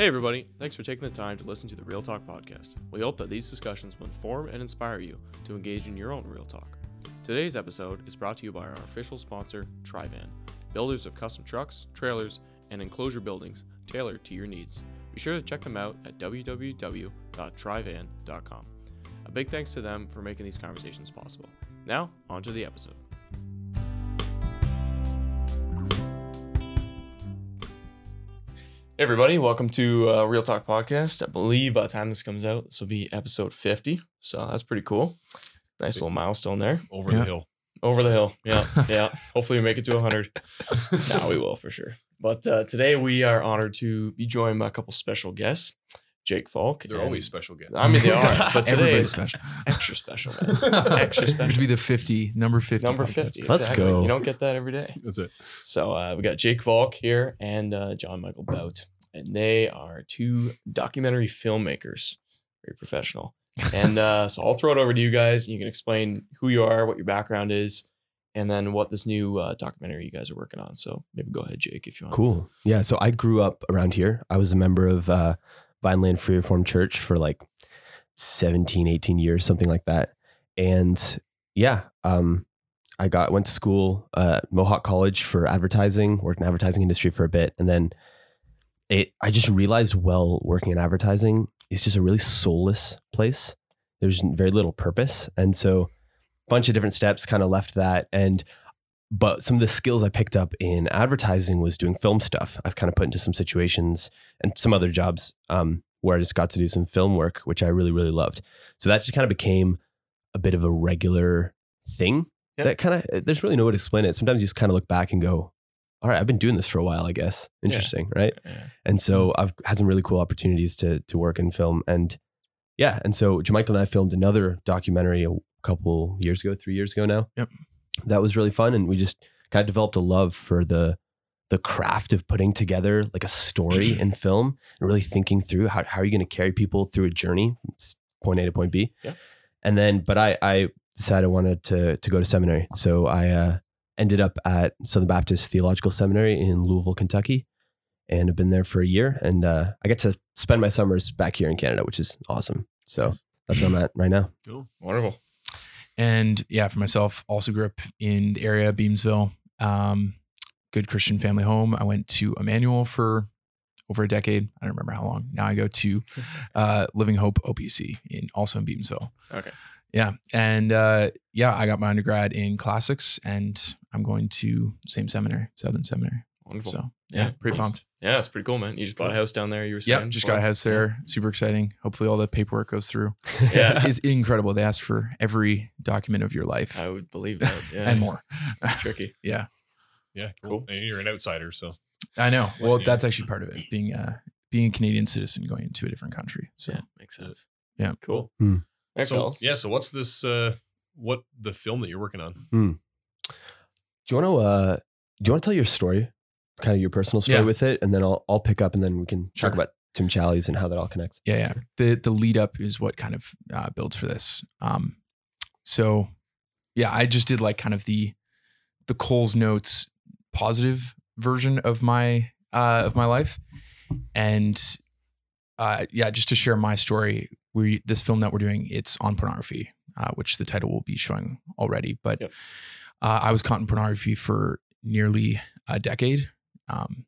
Hey, everybody. Thanks for taking the time to listen to the Real Talk podcast. We hope that these discussions will inform and inspire you to engage in your own Real Talk. Today's episode is brought to you by our official sponsor, Trivan, builders of custom trucks, trailers, and enclosure buildings tailored to your needs. Be sure to check them out at www.trivan.com. A big thanks to them for making these conversations possible. Now, on to the episode. Hey everybody, welcome to uh, Real Talk Podcast. I believe by the time this comes out, this will be episode 50. So that's pretty cool. Nice little milestone there. over Yeah. the hill. Over the hill. Yeah. Yeah. Hopefully we make it to 100. now we will for sure. But uh, today we are honored to be joined by a couple special guests Jake Valk. They're and- always special guests. I mean, they are. But today, Everybody's special. extra special, man. Extra This special. would be the 50, number 50. Number podcast. 50. Let's exactly. go. You don't get that every day. That's it. So uh, we got Jake Valk here and uh, John Michael Bout, and they are two documentary filmmakers, very professional. And uh, so I'll throw it over to you guys. You can explain who you are, what your background is, and then what this new uh, documentary you guys are working on. So maybe go ahead, Jake, if you want. Cool. Yeah. So I grew up around here. I was a member of uh, Vineland Free Reformed Church for like 17, 18 years, something like that. And yeah, um, I got went to school uh, Mohawk College for advertising, worked in advertising industry for a bit, and then it. I just realized, well, working in advertising is just a really soulless place. There's very little purpose, and so a bunch of different steps kind of left that, and but some of the skills I picked up in advertising was doing film stuff. I've kind of put into some situations and some other jobs um, where I just got to do some film work, which I really, really loved. So that just kind of became a bit of a regular thing. Yeah. That kind of, there's really no way to explain it. Sometimes you just kind of look back and go, all right, I've been doing this for a while, I guess. Interesting, right? Yeah. And so I've had some really cool opportunities to to work in film. And yeah, and so John-Michael and I filmed another documentary a couple years ago, three years ago now. Yep. That was really fun. And we just kind of developed a love for the the craft of putting together like a story in film and really thinking through how, how are you going to carry people through a journey from point A to point B. Yeah. And then, but I, I decided I wanted to, to go to seminary. So I uh, ended up at Southern Baptist Theological Seminary in Louisville, Kentucky and have been there for a year. And uh, I get to spend my summers back here in Canada, which is awesome. So Nice. that's where I'm at right now. Cool. Wonderful. And yeah, for myself, also grew up in the area, Beamsville. Um, good Christian family home. I went to Emmanuel for over a decade. I don't remember how long. Now I go to uh, Living Hope OPC in also in Beamsville. Okay. Yeah, and uh, yeah, I got my undergrad in classics, and I'm going to same seminary, Southern Seminary. Wonderful. So yeah, pretty nice. pumped. Yeah, that's pretty cool, man. You just bought a house down there. You were saying. Yep, just got a house there. Super exciting. Hopefully, all the paperwork goes through. Yeah. It's, it's incredible. They ask for every document of your life I would believe that. Yeah. and more. Tricky. yeah, Yeah. Cool. Cool. And you're an outsider, so I know. Well, Yeah. that's actually part of it. Being a being a Canadian citizen going into a different country. So Yeah, makes sense. Yeah. Cool. Hmm. Thanks, so fellas. yeah. So what's this? Uh, what the film that you're working on? Do you want to, uh, do you want to tell your story, kind of your personal story Yeah. with it? And then I'll, I'll pick up and then we can Sure. talk about Tim Challies and how that all connects. yeah, yeah. The the lead up is what kind of uh, builds for this. Um, so yeah, I just did like kind of the the Cole's notes positive version of my uh of my life, and uh yeah, just to share my story. We this film that we're doing it's on pornography, uh, which the title will be showing already. But Yep. uh, I was caught in pornography for nearly a decade. Um,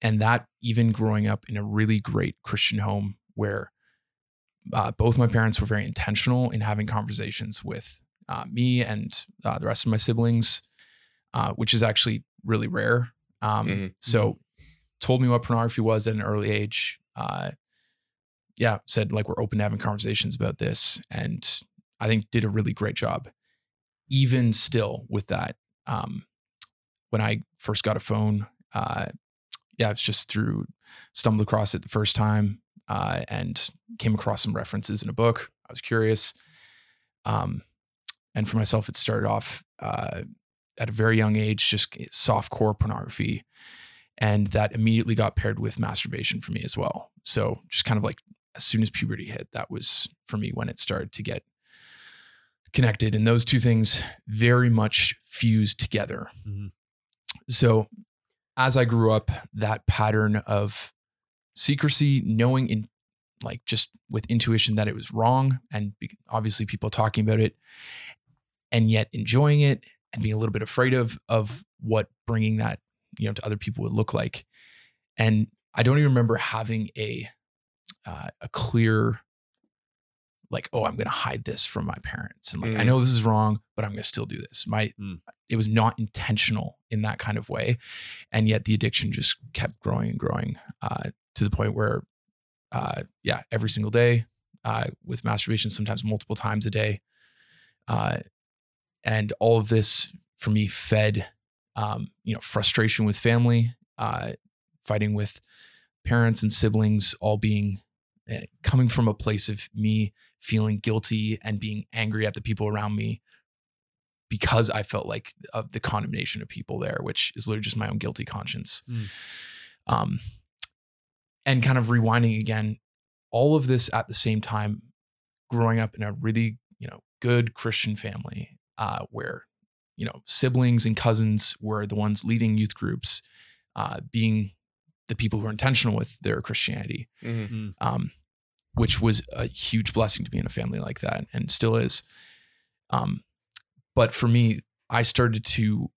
and that even growing up in a really great Christian home where uh, both my parents were very intentional in having conversations with uh, me and uh, the rest of my siblings, uh, which is actually really rare. Um, Mhm. So, told me what pornography was at an early age. Uh, yeah, said like we're open to having conversations about this, and I think did a really great job. Even still with that, um, when I first got a phone, uh, yeah, it's just through stumbled across it the first time uh, and came across some references in a book. I was curious. Um, and for myself, it started off uh, at a very young age, just soft core pornography. And that immediately got paired with masturbation for me as well. So just kind of like as soon as puberty hit, that was for me when it started to get connected. And those two things very much fused together. Mhm. So as I grew up, that pattern of secrecy, knowing in like just with intuition that it was wrong, and obviously people talking about it, and yet enjoying it and being a little bit afraid of of what bringing that you know to other people would look like. And I don't even remember having a uh, a clear like oh i'm going to hide this from my parents and like i Mm. know this is wrong but i'm going to still do this my Mm. it was not intentional in that kind of way and yet the addiction just kept growing and growing uh, to the point where uh, yeah every single day uh, with masturbation sometimes multiple times a day uh, and all of this for me fed um, you know frustration with family uh, fighting with parents and siblings all being eh, coming from a place of me feeling guilty and being angry at the people around me because I felt like of the condemnation of people there, which is literally just my own guilty conscience. Mm. Um, and kind of rewinding again, all of this at the same time, growing up in a really you know good Christian family uh, where you know siblings and cousins were the ones leading youth groups, uh, being the people who are intentional with their Christianity Mhm. um, which was a huge blessing to be in a family like that and still is. Um, but for me, I started to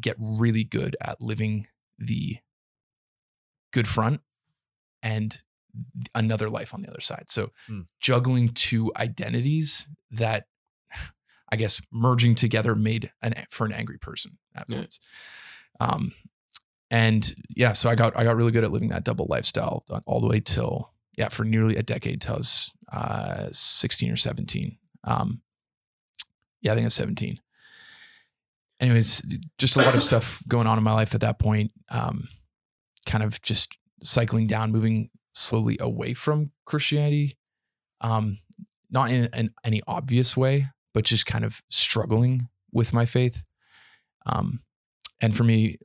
get really good at living the good front and another life on the other side. So Hmm. juggling two identities that I guess merging together made an for an angry person at Yeah. points. Um, and yeah, so I got I got really good at living that double lifestyle uh, all the way till yeah for nearly a decade till I was uh, 16 or 17. Um, yeah, I think I was 17. Anyways, just a lot of stuff going on in my life at that point. Um, kind of just cycling down, moving slowly away from Christianity. Um, not in an, any obvious way, but just kind of struggling with my faith. Um, and for me,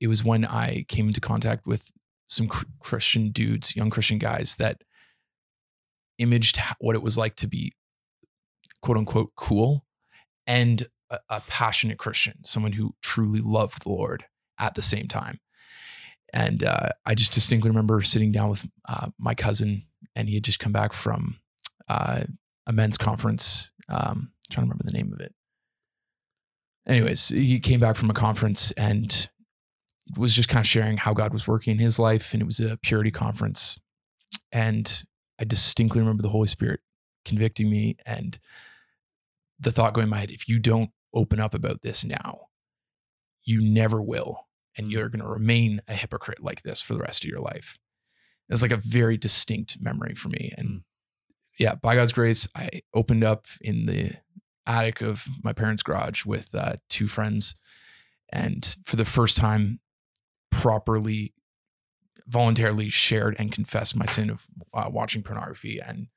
it was when I came into contact with some Christian dudes, young Christian guys that imaged what it was like to be quote unquote cool and a, a passionate Christian, someone who truly loved the Lord at the same time. And uh, I just distinctly remember sitting down with uh, my cousin, and he had just come back from uh, a men's conference. Um, trying to remember the name of it. Anyways, he came back from a conference and was just kind of sharing how God was working in his life, and it was a purity conference. And I distinctly remember the Holy Spirit convicting me and the thought going in my head if you don't open up about this now, you never will. And you're going to remain a hypocrite like this for the rest of your life. It's like a very distinct memory for me. And Mm. yeah, by God's grace, I opened up in the attic of my parents' garage with uh, two friends. And for the first time, properly, voluntarily shared and confessed my sin of uh, watching pornography and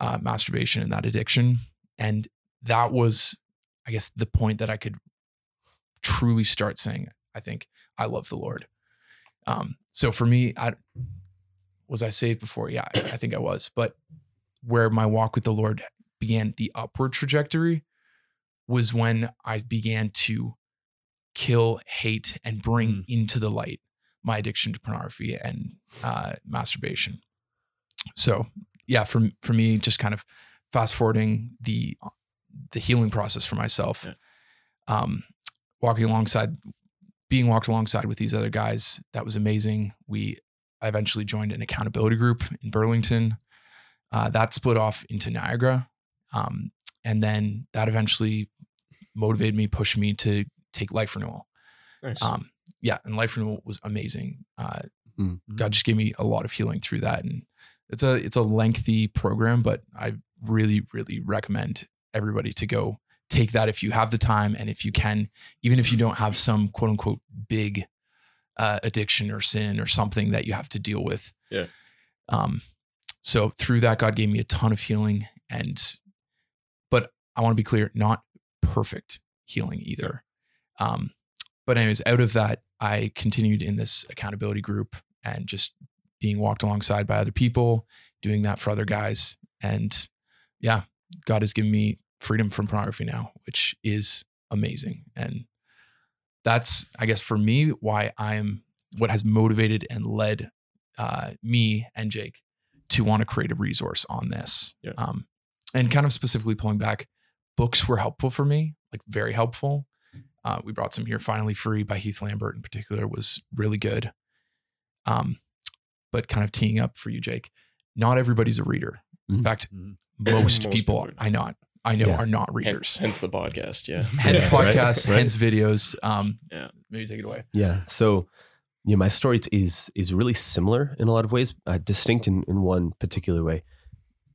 uh, masturbation and that addiction. And that was, I guess, the point that I could truly start saying, I think I love the Lord. Um, so for me, I was I saved before? Yeah, I, I think I was. But where my walk with the Lord began the upward trajectory was when I began to kill, hate, and bring Mm. into the light my addiction to pornography and uh, masturbation. So yeah, for for me, just kind of fast forwarding the the healing process for myself, Yeah. um, walking alongside, being walked alongside with these other guys, that was amazing. We I eventually joined an accountability group in Burlington. Uh, that split off into Niagara, um, and then that eventually motivated me, pushed me to take life renewal. Nice. Um, yeah, and life renewal was amazing. Uh, Mm. God just gave me a lot of healing through that, and it's a it's a lengthy program, but I really really recommend everybody to go take that if you have the time and if you can, even if you don't have some quote unquote big uh, addiction or sin or something that you have to deal with. Yeah. Um. So through that, God gave me a ton of healing, and but I want to be clear, not perfect healing either. Um, but anyways, out of that, I continued in this accountability group and just being walked alongside by other people, doing that for other guys. And yeah, God has given me freedom from pornography now, which is amazing. And that's, I guess, for me, why I'm what has motivated and led uh, me and Jake to want to create a resource on this. Yeah. Um, and kind of specifically pulling back, books were helpful for me, like very helpful. Uh, we brought some here. Finally Free by Heath Lambert in particular was really good. Um, but kind of teeing up for you, Jake. Not everybody's a reader. In Mhm. fact, Mhm. most, Most people people are I not I know Yeah. are not Hence, readers. hence the podcast. Yeah. Hence Yeah, right, podcasts, right. hence videos. Um, Yeah. maybe take it away. Yeah. So, yeah, my story is is really similar in a lot of ways, uh, distinct in, in one particular way.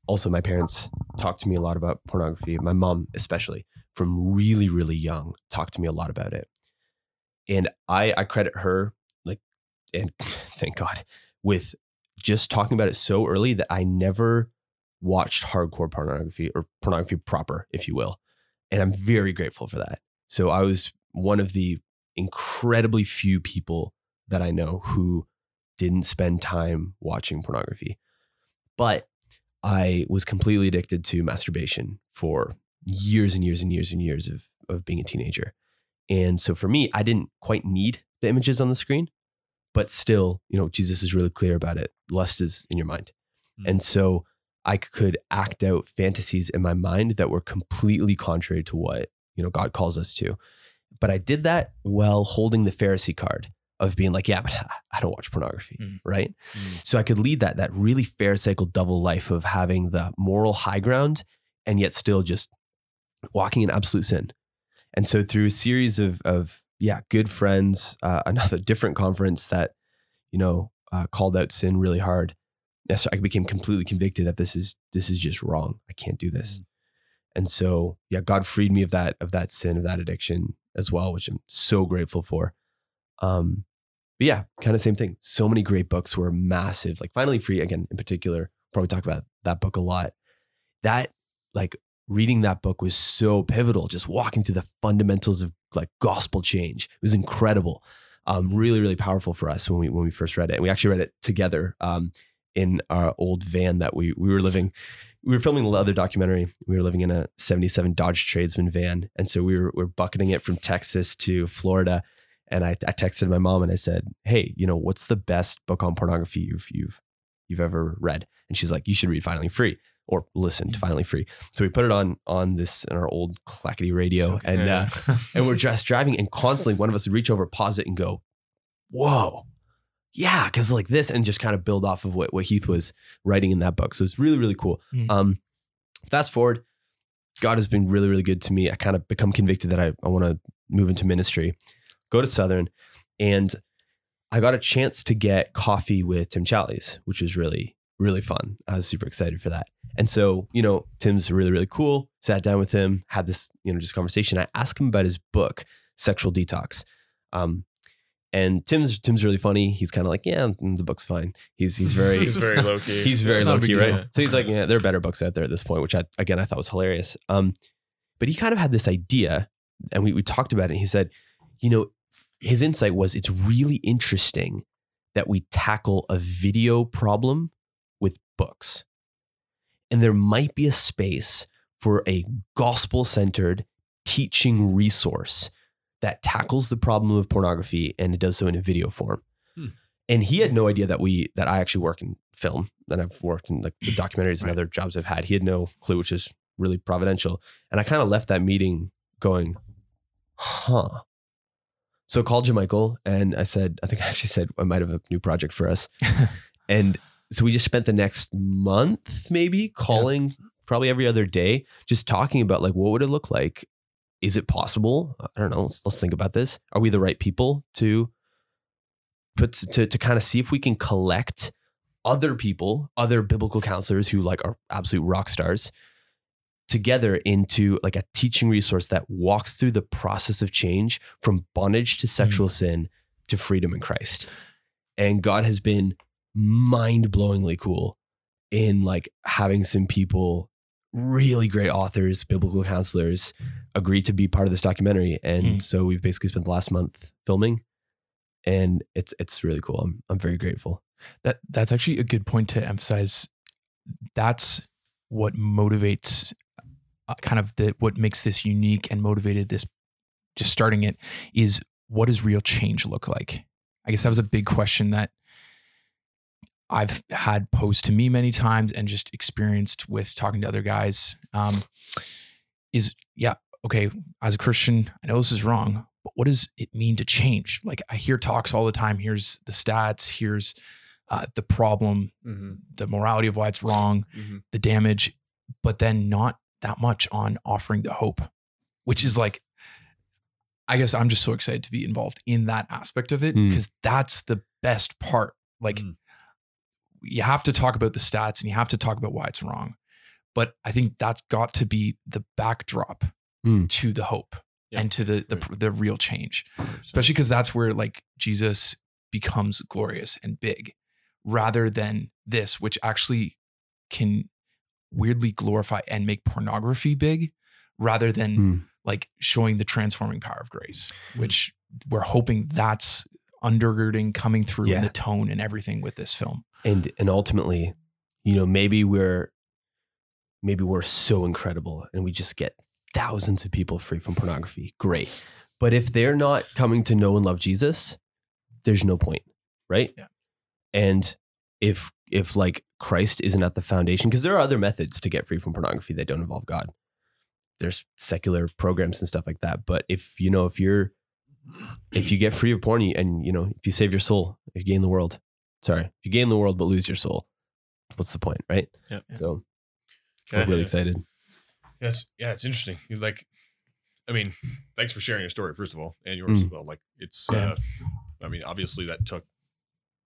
Also, my parents talked to me a lot about pornography. My mom, especially, from really really young, talked to me a lot about it, and I I credit her like, and thank God, with just talking about it so early that I never watched hardcore pornography or pornography proper, if you will, and I'm very grateful for that. So I was one of the incredibly few people that I know who didn't spend time watching pornography. But I was completely addicted to masturbation for years and years and years and years of, of being a teenager. And so for me, I didn't quite need the images on the screen, but still, you know, Jesus is really clear about it. Lust is in your mind. Mm. And so I could act out fantasies in my mind that were completely contrary to what, you know, God calls us to. But I did that while holding the Pharisee card of being like, yeah, but I don't watch pornography, Mm. right? Mm. So I could lead that that really pharisaical double life of having the moral high ground and yet still just walking in absolute sin. And so through a series of of yeah, good friends, uh, another different conference that you know uh, called out sin really hard. Yes, I became completely convicted that this is this is just wrong. I can't do this. And so yeah, God freed me of that of that sin of that addiction as well, which I'm so grateful for. Um, but yeah, kind of same thing. So many great books were massive. Like Finally Free, again, in particular, probably talk about that book a lot. That like reading that book was so pivotal. Just walking through the fundamentals of like gospel change. It was incredible. Um, really, really powerful for us when we when we first read it. We actually read it together um, in our old van that we we were living. We were filming another documentary. We were living in a 77 Dodge Tradesman van. And so we were, we were bucketing it from Texas to Florida. And I, I texted my mom and I said, Hey, you know, what's the best book on pornography you've you've you've ever read? And she's like, You should read Finally Free or listen to Finally Free. So we put it on on this in our old clackety radio. So- and uh, and we're just driving and constantly one of us would reach over, pause it, and go, Whoa. Yeah, because like this, and just kind of build off of what, what Heath was writing in that book. So it's really, really cool. Mm. Um, fast forward, God has been really, really good to me. I kind of become convicted that I, I want to move into ministry, go to Southern, and I got a chance to get coffee with Tim Challies, which was really, really fun. I was super excited for that. And so, you know, Tim's really, really cool. Sat down with him, had this, you know, just conversation. I asked him about his book, Sexual Detox. Um, and Tim's Tim's really funny. He's kind of like, yeah, mm, the book's fine. He's he's very He's very low key. He's very low key, right? deal. So he's like, yeah, there are better books out there at this point, which I again I thought was hilarious. Um, but he kind of had this idea, and we we talked about it. And he said, you know, his insight was it's really interesting that we tackle a video problem with books, and there might be a space for a gospel centered teaching resource that tackles the problem of pornography and it does so in a video form. Hmm. And he had no idea that we that I actually work in film and I've worked in like the documentaries and Right. other jobs I've had. He had no clue, which is really providential. And I kind of left that meeting going, huh. So I called Michael and I said, I think I actually said I might have a new project for us. and so we just spent the next month maybe calling probably every other day, just talking about like what would it look like? Is it possible? I don't know. Let's, let's think about this. Are we the right people to put to to kind of see if we can collect other people, other biblical counselors who like are absolute rock stars together into like a teaching resource that walks through the process of change from bondage to sexual hmm. sin to freedom in Christ. And God has been mind-blowingly cool in like having some people really great authors, biblical counselors agree to be part of this documentary. And Hmm. so we've basically spent the last month filming and it's it's really cool. I'm I'm very grateful. That that's actually a good point to emphasize. That's what motivates, uh, kind of the what makes this unique and motivated this. Just starting it is what does real change look like? I guess that was a big question that I've had posed to me many times and just experienced with talking to other guys um, is yeah, okay, as a Christian, I know this is wrong, but what does it mean to change? Like I hear talks all the time. Here's the stats, here's uh, the problem, Mm-hmm. the morality of why it's wrong, Mhm. the damage, but then not that much on offering the hope, which is like, I guess I'm just so excited to be involved in that aspect of it Mm. because that's the best part. Like, Mm. You have to talk about the stats and you have to talk about why it's wrong. But I think that's got to be the backdrop Mm. to the hope Yeah. and to the, the Right. the real change especially because that's where like Jesus becomes glorious and big rather than this, which actually can weirdly glorify and make pornography big rather than Mm. like showing the transforming power of grace, Mm. which we're hoping that's undergirding coming through Yeah. in the tone and everything with this film. and and ultimately you know maybe we're maybe we're so incredible and we just get thousands of people free from pornography great but if they're not coming to know and love jesus there's no point right Yeah. and if if like christ isn't at the foundation because there are other methods to get free from pornography that don't involve god there's secular programs and stuff like that but if you know if you're if you get free of porn and you know if you save your soul if you gain the world sorry if you gain the world but lose your soul what's the point right Yeah. so Yeah, i'm really excited Yeah, it's, yeah, it's interesting. You like, I mean, thanks for sharing your story first of all, and yours as Mm. well. Like, it's, Yeah. uh, I mean, obviously that took,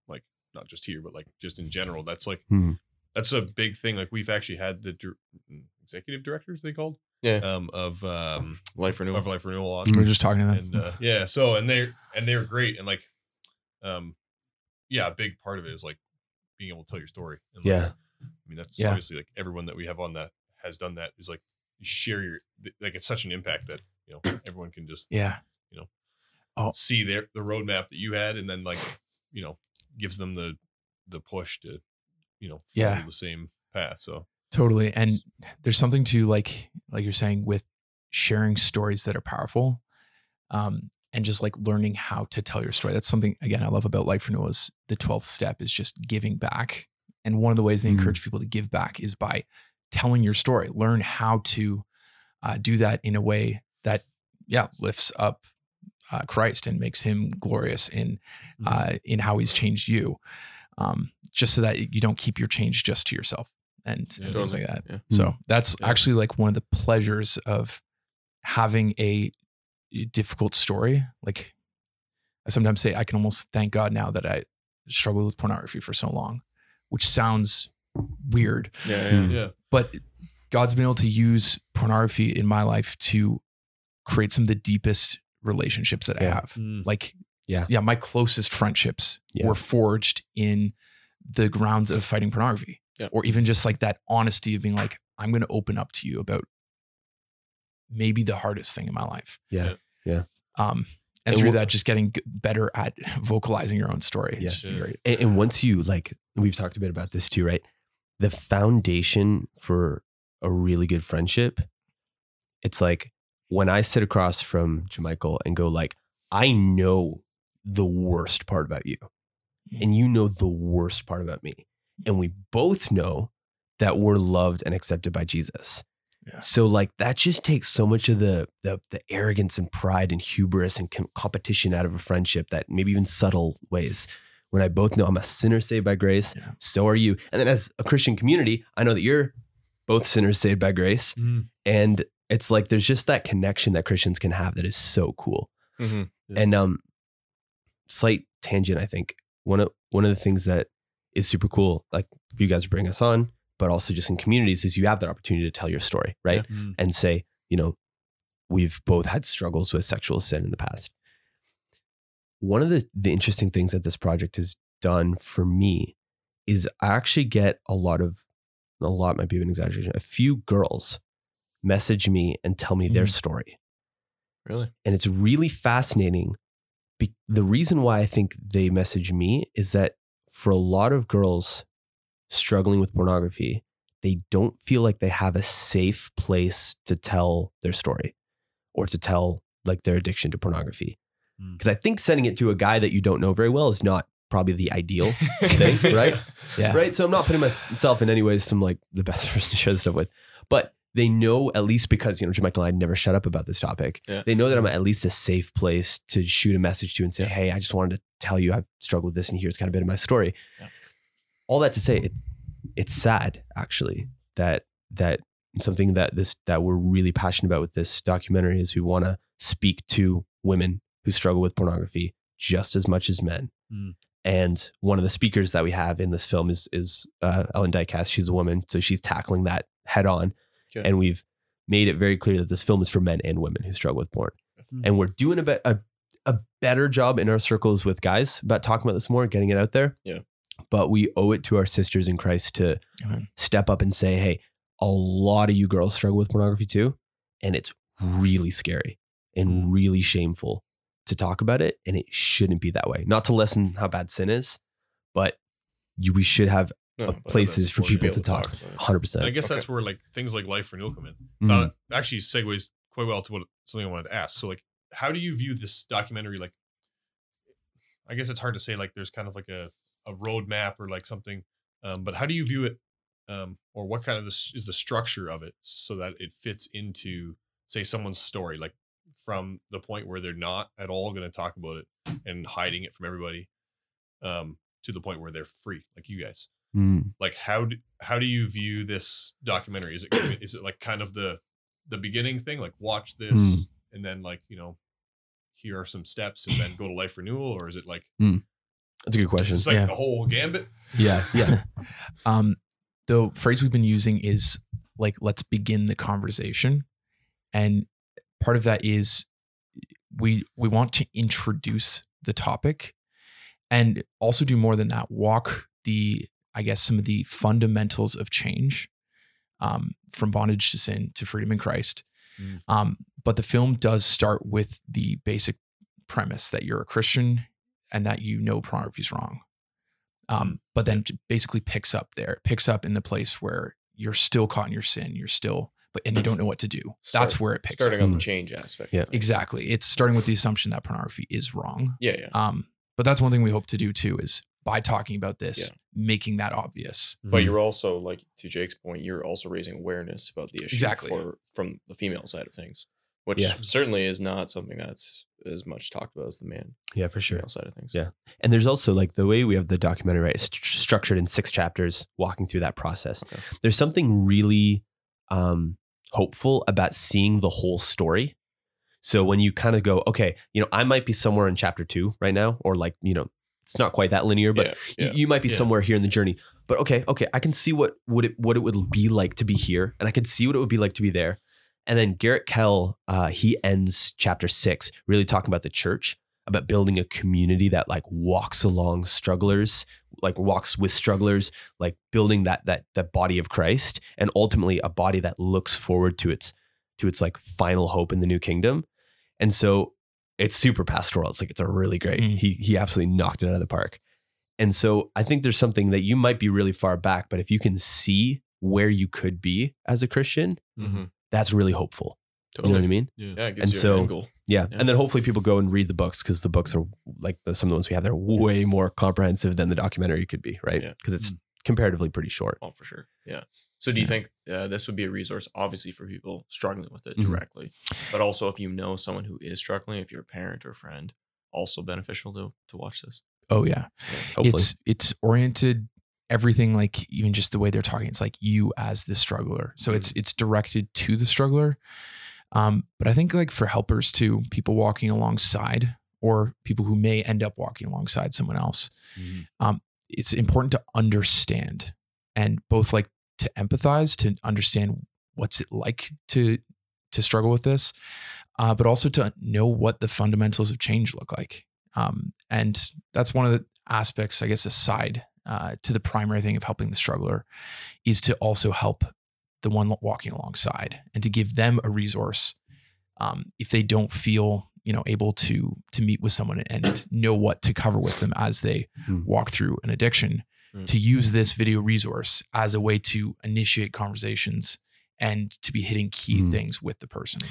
like, not just here, but like just in general. That's like, Hmm. that's a big thing. Like, we've actually had the dir- executive directors they called, Yeah. um, of um, Life renewal. of Life Renewal on, We were just talking to them. and uh, yeah, so and they and they're great, and like, um, yeah, a big part of it is like being able to tell your story. And, like, yeah I mean, that's Yeah. obviously like everyone that we have on that has done that is like you share your like it's such an impact that you know everyone can just yeah. Oh. see their the roadmap that you had and then like you know gives them the the push to you know follow Yeah. the same path. So Totally. And there's something to like like you're saying with sharing stories that are powerful. Um and just like learning how to tell your story. That's something again I love about Life Renewal is the 12th step is just giving back. And one of the ways they Mm. encourage people to give back is by telling your story. Learn how to uh, do that in a way that yeah, lifts up uh, Christ and makes him glorious in uh, in how he's changed you. Um, just so that you don't keep your change just to yourself and, Yeah, and things totally. like that. Yeah. So that's Yeah. actually like one of the pleasures of having a difficult story. Like I sometimes say, I can almost thank God now that I struggled with pornography for so long, which sounds weird, Yeah, yeah. Mm. yeah, but God's been able to use pornography in my life to create some of the deepest relationships that I have. Mm. Like, Yeah. yeah, my closest friendships Yeah. were forged in the grounds of fighting pornography, Yeah. or even just like that honesty of being like, I'm going to open up to you about maybe the hardest thing in my life. yeah Yeah. Um, and, And through that, just getting better at vocalizing your own story. Yeah. just Yeah. great. and, and once you like we've talked a bit about this too right the foundation for a really good friendship it's like when i sit across from John-Michael and go like i know the worst part about you and you know the worst part about me and we both know that we're loved and accepted by jesus Yeah. so like that just takes so much of the the, the arrogance and pride and hubris and com- competition out of a friendship that maybe even subtle ways when i both know i'm a sinner saved by grace Yeah. so are you and then as a christian community i know that you're both sinners saved by grace Mm. and it's like there's just that connection that christians can have that is so cool Mhm. Yeah. and um slight tangent i think one of one of the things that is super cool like you guys bring us on but also just in communities is you have that opportunity to tell your story right Mm. and say you know we've both had struggles with sexual sin in the past one of the the interesting things that this project has done for me is i actually get a lot of a lot might be an exaggeration a few girls message me and tell me their Mhm. story Really? and it's really fascinating. Be- the reason why I think they message me is that for a lot of girls struggling with pornography, they don't feel like they have a safe place to tell their story or to tell like their addiction to pornography. Mm. Because I think sending it to a guy that you don't know very well is not probably the ideal thing, right? Yeah. Right. So I'm not putting myself in any way some like the best person to share this stuff with, but they know at least because you know John-Michael and I never shut up about this topic. Yeah. They know that I'm at least a safe place to shoot a message to and say, "Hey, I just wanted to tell you I've struggled with this, and here's kind of a bit of my story." Yeah. All that to say, it, it's sad actually that that something that this that we're really passionate about with this documentary is we want to speak to women who struggle with pornography just as much as men. Mm. And one of the speakers that we have in this film is is uh, Ellen Dykas. She's a woman, so she's tackling that head on. Okay. And we've made it very clear that this film is for men and women who struggle with porn. Mm. And we're doing a, be- a a better job in our circles with guys about talking about this more, getting it out there. Yeah. But we owe it to our sisters in Christ to step up and say, hey, a lot of you girls struggle with pornography too. And it's really scary and really shameful to talk about it. And it shouldn't be that way. Not to lessen how bad sin is, but you, we should have No, uh, places for people to talk. 100%. I guess Okay. that's where like things like life renewal come in. Mhm. That actually segues quite well to what something I wanted to ask. So like, how do you view this documentary? Like, I guess it's hard to say like there's kind of like a a roadmap or like something, um, but how do you view it, um, or what kind of this is the structure of it so that it fits into say someone's story, like from the point where they're not at all going to talk about it and hiding it from everybody, um, to the point where they're free, like you guys Mm. like how do how do you view this documentary is it is it like kind of the the beginning thing like watch this Hmm. and then like you know here are some steps and then go to life renewal or is it like That's a good question. it's like Yeah. the whole gambit Yeah. Yeah. um, the phrase we've been using is like, let's begin the conversation. And part of that is we we want to introduce the topic and also do more than that, walk the, I guess, some of the fundamentals of change um, from bondage to sin to freedom in Christ. Mm. Um, but the film does start with the basic premise that you're a Christian and that you know pornography is wrong. Um, but then basically picks up there, It picks up in the place where you're still caught in your sin, you're still, but and you don't know what to do. That's where it picks Starting up. on the Mm. change aspect. Yeah. Exactly. It's starting with the assumption that pornography is wrong. Yeah, yeah. Um, but that's one thing we hope to do too is by talking about this, Yeah. making that obvious. But you're also like to Jake's point, you're also raising awareness about the issue Exactly. for from the female side of things, which Yeah. certainly is not something that's as much talked about as the man Yeah, for sure. side of things. Yeah. And there's also like the way we have the documentary, right? St- structured in six chapters, walking through that process. Okay. There's something really um, hopeful about seeing the whole story. So when you kind of go, okay, you know, I might be somewhere in chapter two right now, or like, you know, it's not quite that linear, but yeah, yeah. you might be Yeah. somewhere here in the journey. But okay, okay, I can see what would it what it would be like to be here, and I can see what it would be like to be there. And then Garrett Kell, uh, he ends chapter six really talking about the church, about building a community that like walks along strugglers, like walks with strugglers, like building that that that body of Christ, and ultimately a body that looks forward to its to its like final hope in the new kingdom. And so it's super pastoral. It's like it's a really great. Mm. He he absolutely knocked it out of the park. And so I think there's something that you might be really far back, but if you can see where you could be as a Christian, Mhm. that's really hopeful. You know what I mean? yeah Yeah, it gives And you so- an angle. Yeah. Yeah. And then hopefully people go and read the books because the books are like the, some of the ones we have, they're way more comprehensive than the documentary could be, right? Yeah. Because it's comparatively pretty short. Oh, for sure. Yeah. So do you Yeah. think uh, this would be a resource, obviously, for people struggling with it Mhm. directly, but also if you know someone who is struggling, if you're a parent or friend, also beneficial to to watch this. Oh yeah. Hopefully. It's it's oriented everything like even just the way they're talking. It's like you as the struggler. So it's it's directed to the struggler. Um, but I think like for helpers too, people walking alongside or people who may end up walking alongside someone else, um it's important to understand and both like to empathize to understand what's it like to to struggle with this uh, but also to know what the fundamentals of change look like um, and that's one of the aspects i guess aside uh, to the primary thing of helping the struggler is to also help the one walking alongside and to give them a resource um, if they don't feel you know able to to meet with someone and know what to cover with them as they Hmm. walk through an addiction To use this video resource as a way to initiate conversations and to be hitting key Hmm. things with the person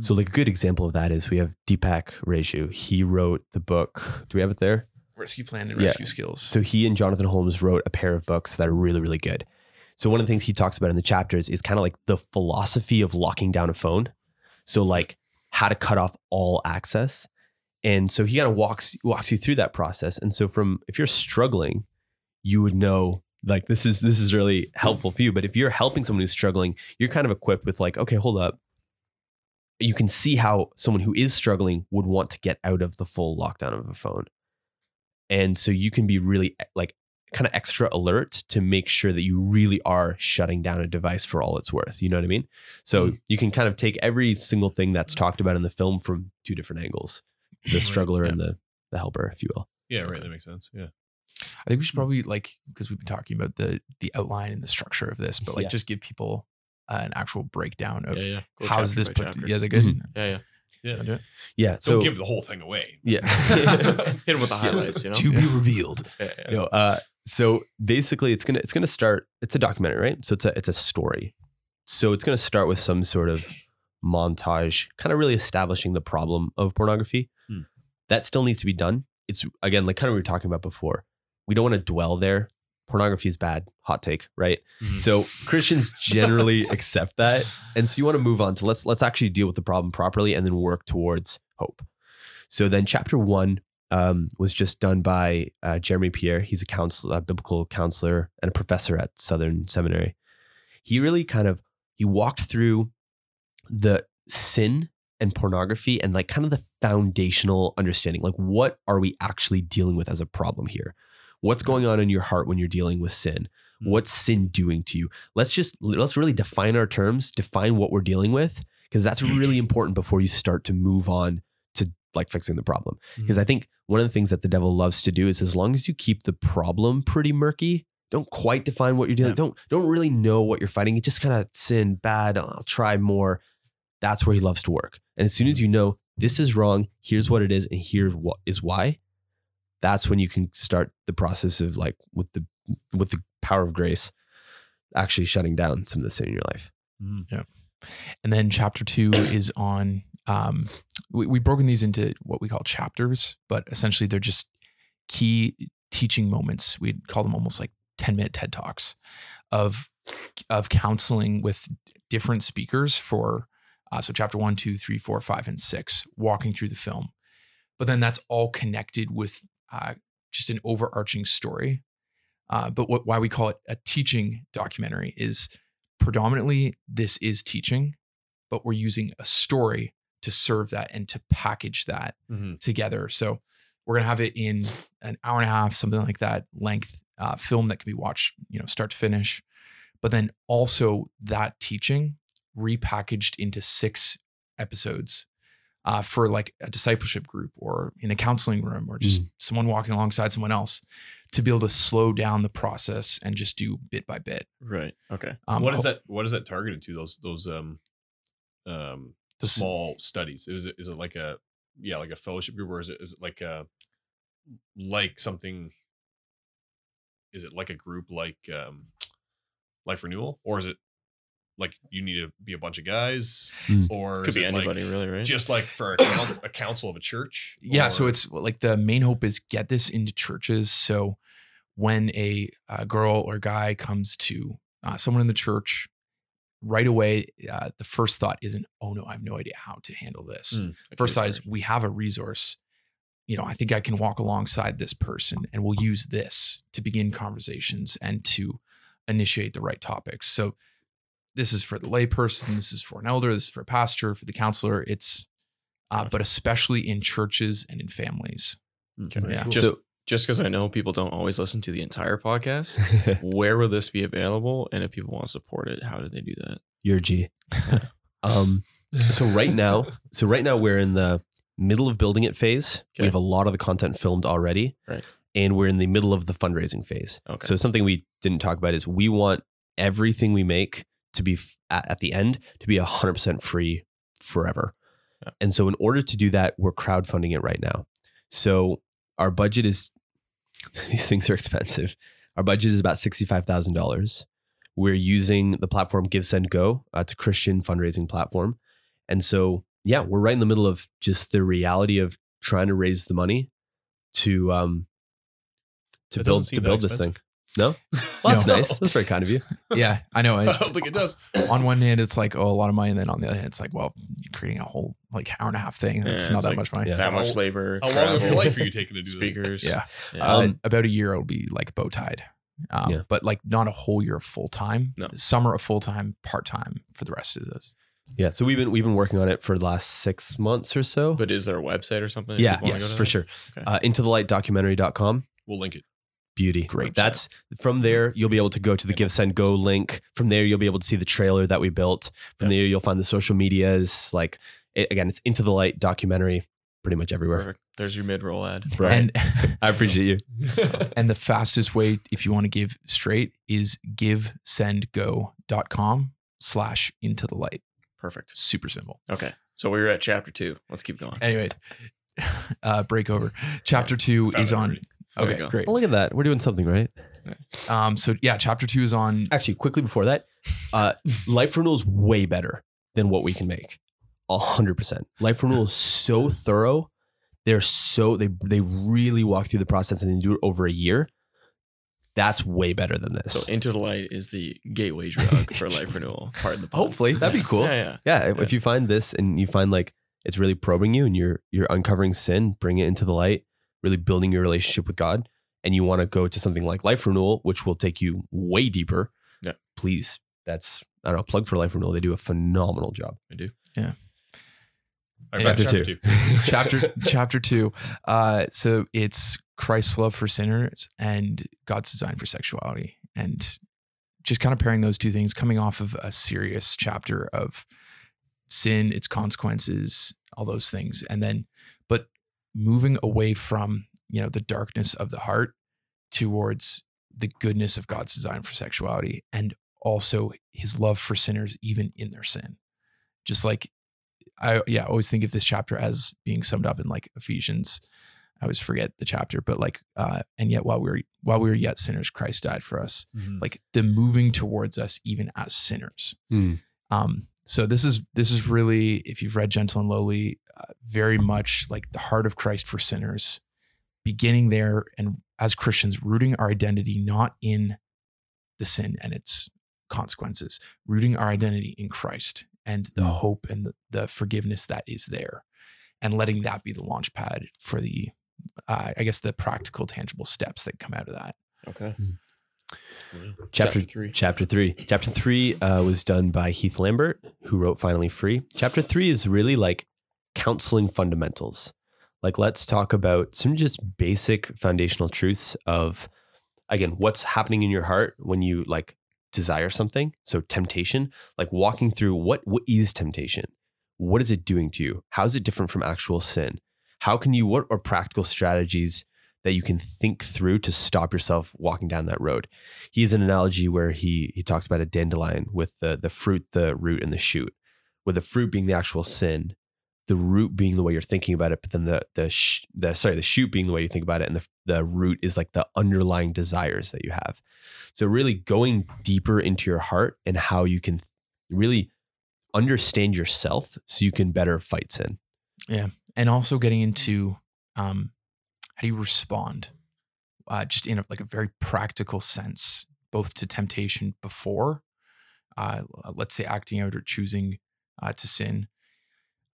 So, like a good example of that is we have Deepak Reju. He wrote the book. Do we have it there? rescue plan and Yeah. rescue skills. So he and Jonathan Holmes wrote a pair of books that are really, really good. So one of the things he talks about in the chapters is kind of like the philosophy of locking down a phone. So like how to cut off all access. And so he kind of walks walks you through that process. And so from if you're struggling, you would know like this is this is really helpful for you. But if you're helping someone who's struggling, you're kind of equipped with like, okay, hold up. You can see how someone who is struggling would want to get out of the full lockdown of a phone. And so you can be really eh, like kind of extra alert to make sure that you really are shutting down a device for all it's worth. You know what I mean? So mm-hmm. you can kind of take every single thing that's talked about in the film from two different angles the struggler yeah. and the, the helper, if you will. Yeah, right. That makes sense. Yeah. I think we should probably like because we've been talking about the the outline and the structure of this, but like Yeah. just give people uh, an actual breakdown of Yeah, yeah. How's this put. chapter. Yeah, is it good? Mhm. Yeah, yeah. Yeah. Wanna do it? Yeah. Don't give the whole thing away. yeah. Hit him with the highlights, you know? to be revealed. Yeah, yeah. you know, uh, so basically it's gonna it's gonna start it's a documentary right so it's a it's a story so it's gonna start with some sort of montage kind of really establishing the problem of pornography Hmm. that still needs to be done it's again like kind of we were talking about before we don't want to dwell there pornography is bad hot take right Mhm. so christians generally accept that and so you want to move on to let's let's actually deal with the problem properly and then work towards hope so then chapter one um, was just done by uh, Jeremy Pierre. He's a counselor, a biblical counselor, and a professor at Southern Seminary. He really kind of he walked through the sin and pornography and like kind of the foundational understanding. Like, what are we actually dealing with as a problem here? What's going on in your heart when you're dealing with sin? Hmm. What's sin doing to you? Let's just let's really define our terms, define what we're dealing with, because that's really important before you start to move on to like fixing the problem. Because I think one of the things that the devil loves to do is as long as you keep the problem pretty murky, don't quite define what you're doing, Yeah. don't don't really know what you're fighting. You just kind of sin bad. I'll try more. That's where he loves to work. And as soon as you know this is wrong, here's what it is, and here's what is why. That's when you can start the process of like with the with the power of grace, actually shutting down some of the sin in your life. Yeah, And then chapter two is on. Um, we, we've broken these into what we call chapters, but essentially they're just key teaching moments. We'd call them almost like 10 minute TED Talks of, of counseling with different speakers for, uh, so chapter one, two, three, four, five, and six, walking through the film. But then that's all connected with uh, just an overarching story. Uh, but what, why we call it a teaching documentary is predominantly this is teaching, but we're using a story to serve that and to package that Mhm. together. So we're gonna have it in an hour and a half, something like that length uh, film that can be watched, you know, start to finish. But then also that teaching repackaged into six episodes uh, for like a discipleship group or in a counseling room or just someone walking alongside someone else to be able to slow down the process and just do bit by bit. Right. Okay. Um, what is that? What is that targeted to? Those those um um the s- small studies. Is it is it like a yeah like a fellowship group or is it is it like a like something? Is it like a group like um Life Renewal or is it like you need to be a bunch of guys Mm. or Could be it like anybody, really, right? just like for a, coun- a council of a church? Yeah, so it's like the main hope is get this into churches. So when a, uh girl or guy comes to uh, someone in the church, right away, uh, the first thought isn't, "Oh no, I have no idea how to handle this." Mm. Okay, First thought is, "We have a resource. You know, I think I can walk alongside this person, and we'll use this to begin conversations and to initiate the right topics." So this is for the layperson. This is for an elder. This is for a pastor. For the counselor. It's uh, Gotcha. but especially in churches and in families. Okay. Yeah. cool. Just So- just because I know people don't always listen to the entire podcast, where will this be available? And if people want to support it, how do they do that? You're G. um, so right now, so right now we're in the middle of building it phase. We have a lot of the content filmed already, Right. And we're in the middle of the fundraising phase. Okay. So something we didn't talk about is we want everything we make to be f- at, at the end to be hundred percent free forever. Yeah. And so in order to do that, we're crowdfunding it right now. So our budget is these things are expensive. Our budget is about sixty-five thousand dollars. We're using the platform Give Send Go. Uh, it's a Christian fundraising platform, and so yeah, we're right in the middle of just the reality of trying to raise the money to um, to That build to build this thing. No, well, that's No. nice. That's very kind of you. Yeah, I know. I It's- don't think it does. on one hand, it's like, oh, a lot of money. And then on the other hand, it's like, well, you're creating a whole like hour and a half thing. That's Yeah, not it's that like- much money. Yeah. that much labor. How long of your travel, life are you taking to do this? Speakers. Yeah. Yeah. Uh, Um, about a year, it'll be like bow tied. Um, Yeah. But like not a whole year full time. No. Summer of full time, part time for the rest of those. Yeah. So we've been we've been working on it for the last six months or so. but is there a website or something? if yeah, people wanna go yes, to for that? sure. Okay. Uh, into the light documentary.com. We'll link it. Beauty. Great. That's from there. You'll be able to go to the Give Send Go link. From there, you'll be able to see the trailer that we built. From there, you'll find the social medias. Like it, again, it's into the light documentary, pretty much everywhere. Perfect. There's your mid roll ad. Right. And I appreciate you. and the fastest way, if you want to give straight, is givesendgo.com slash into the light. Perfect. Super simple. Okay. So we were at chapter two. Let's keep going. Anyways, uh, break over. Chapter two Found is on. already. There Okay, great. Oh, look at that. We're doing something right. Um, so yeah, chapter two is on. Actually, quickly before that, uh, Life Renewal is way better than what we can make. A hundred percent. Life Renewal is so thorough. They're so they they really walk through the process and they do it over a year. That's way better than this. So into the light is the gateway drug for life renewal. Pardon the pun. Hopefully, that'd be cool. Yeah, yeah. Yeah, if, Yeah. if you find this and you find like it's really probing you and you're you're uncovering sin, bring it into the light, really building your relationship with God, and you want to go to something like life renewal, which will take you way deeper. Yeah. please. That's I don't know. Plug for life renewal. They do a phenomenal job. I do. Yeah. back to Chapter chapter two. two. chapter chapter two. Uh, so it's Christ's love for sinners and God's design for sexuality, and just kind of pairing those two things, coming off of a serious chapter of sin, its consequences, all those things, and then but moving away from you know the darkness of the heart towards the goodness of God's design for sexuality, and also His love for sinners even in their sin, just like I yeah, I always think of this chapter as being summed up in like Ephesians. I always forget the chapter, but like uh and yet while we were while we were yet sinners, Christ died for us. Like the moving towards us even as sinners. Hmm. Um so this is this is really if you've read Gentle and Lowly, uh, very much like the heart of Christ for sinners, beginning there and as Christians rooting our identity not in the sin and its consequences, rooting our identity in Christ and the Mm. hope and the, the forgiveness that is there, and letting that be the launch pad for the, uh, I guess, the practical, tangible steps that come out of that. Okay. Chapter, Chapter three. Chapter three. Chapter three uh, was done by Heath Lambert, who wrote Finally Free. Chapter three is really like counseling fundamentals. Like, let's talk about some just basic foundational truths of, again, what's happening in your heart when you like desire something. So, temptation, like walking through what what is temptation? What is it doing to you? How is it different from actual sin? How can you? What are practical strategies that you can think through to stop yourself walking down that road? he has an analogy where he he talks about a dandelion with the the fruit, the root, and the shoot. With the fruit being the actual sin, the root being the way you're thinking about it, but then the the sh- the sorry the shoot being the way you think about it, and the the root is like the underlying desires that you have. So really going deeper into your heart and how you can really understand yourself, so you can better fight sin. Yeah, and also getting into um, how do you respond, uh, just in a, like a very practical sense, both to temptation before, uh, let's say acting out or choosing uh, to sin,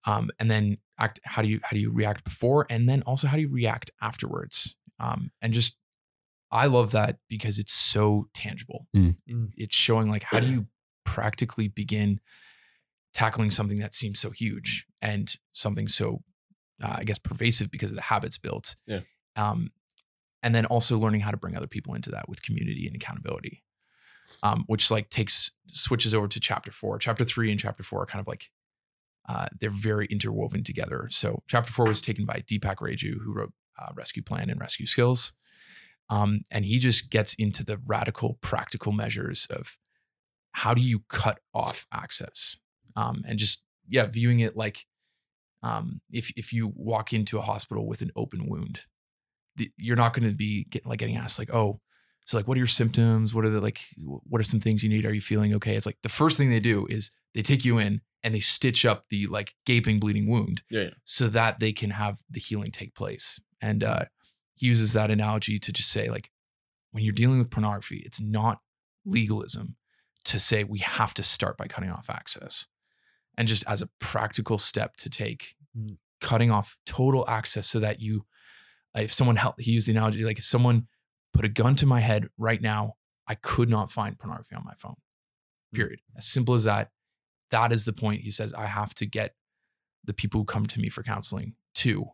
um, and then act. How do you how do you react before, and then also how do you react afterwards, um, and just I love that because it's so tangible. Mm. It- it's showing like how do you practically begin tackling something that seems so huge and something so uh, I guess pervasive because of the habits built. Yeah. Um, and then also learning how to bring other people into that with community and accountability, um, which like takes switches over to chapter four. Chapter three and chapter four are kind of like uh, they're very interwoven together. So chapter four was taken by Deepak Reju, who wrote uh, Rescue Plan and Rescue Skills, um, and he just gets into the radical, practical measures of how do you cut off access, um, and just yeah, viewing it like um, if if you walk into a hospital with an open wound, the, you're not going to be getting like getting asked like, oh, so like, what are your symptoms? What are the like, what are some things you need? Are you feeling okay? It's like the first thing they do is they take you in and they stitch up the like gaping, bleeding wound Yeah, yeah. so that they can have the healing take place. And uh, he uses that analogy to just say like, when you're dealing with pornography, it's not legalism to say we have to start by cutting off access. And just as a practical step to take, Mm. cutting off total access so that you, if someone helped, he used the analogy like if someone put a gun to my head right now, I could not find pornography on my phone. Period. As simple as that. That is the point. He says, I have to get the people who come to me for counseling to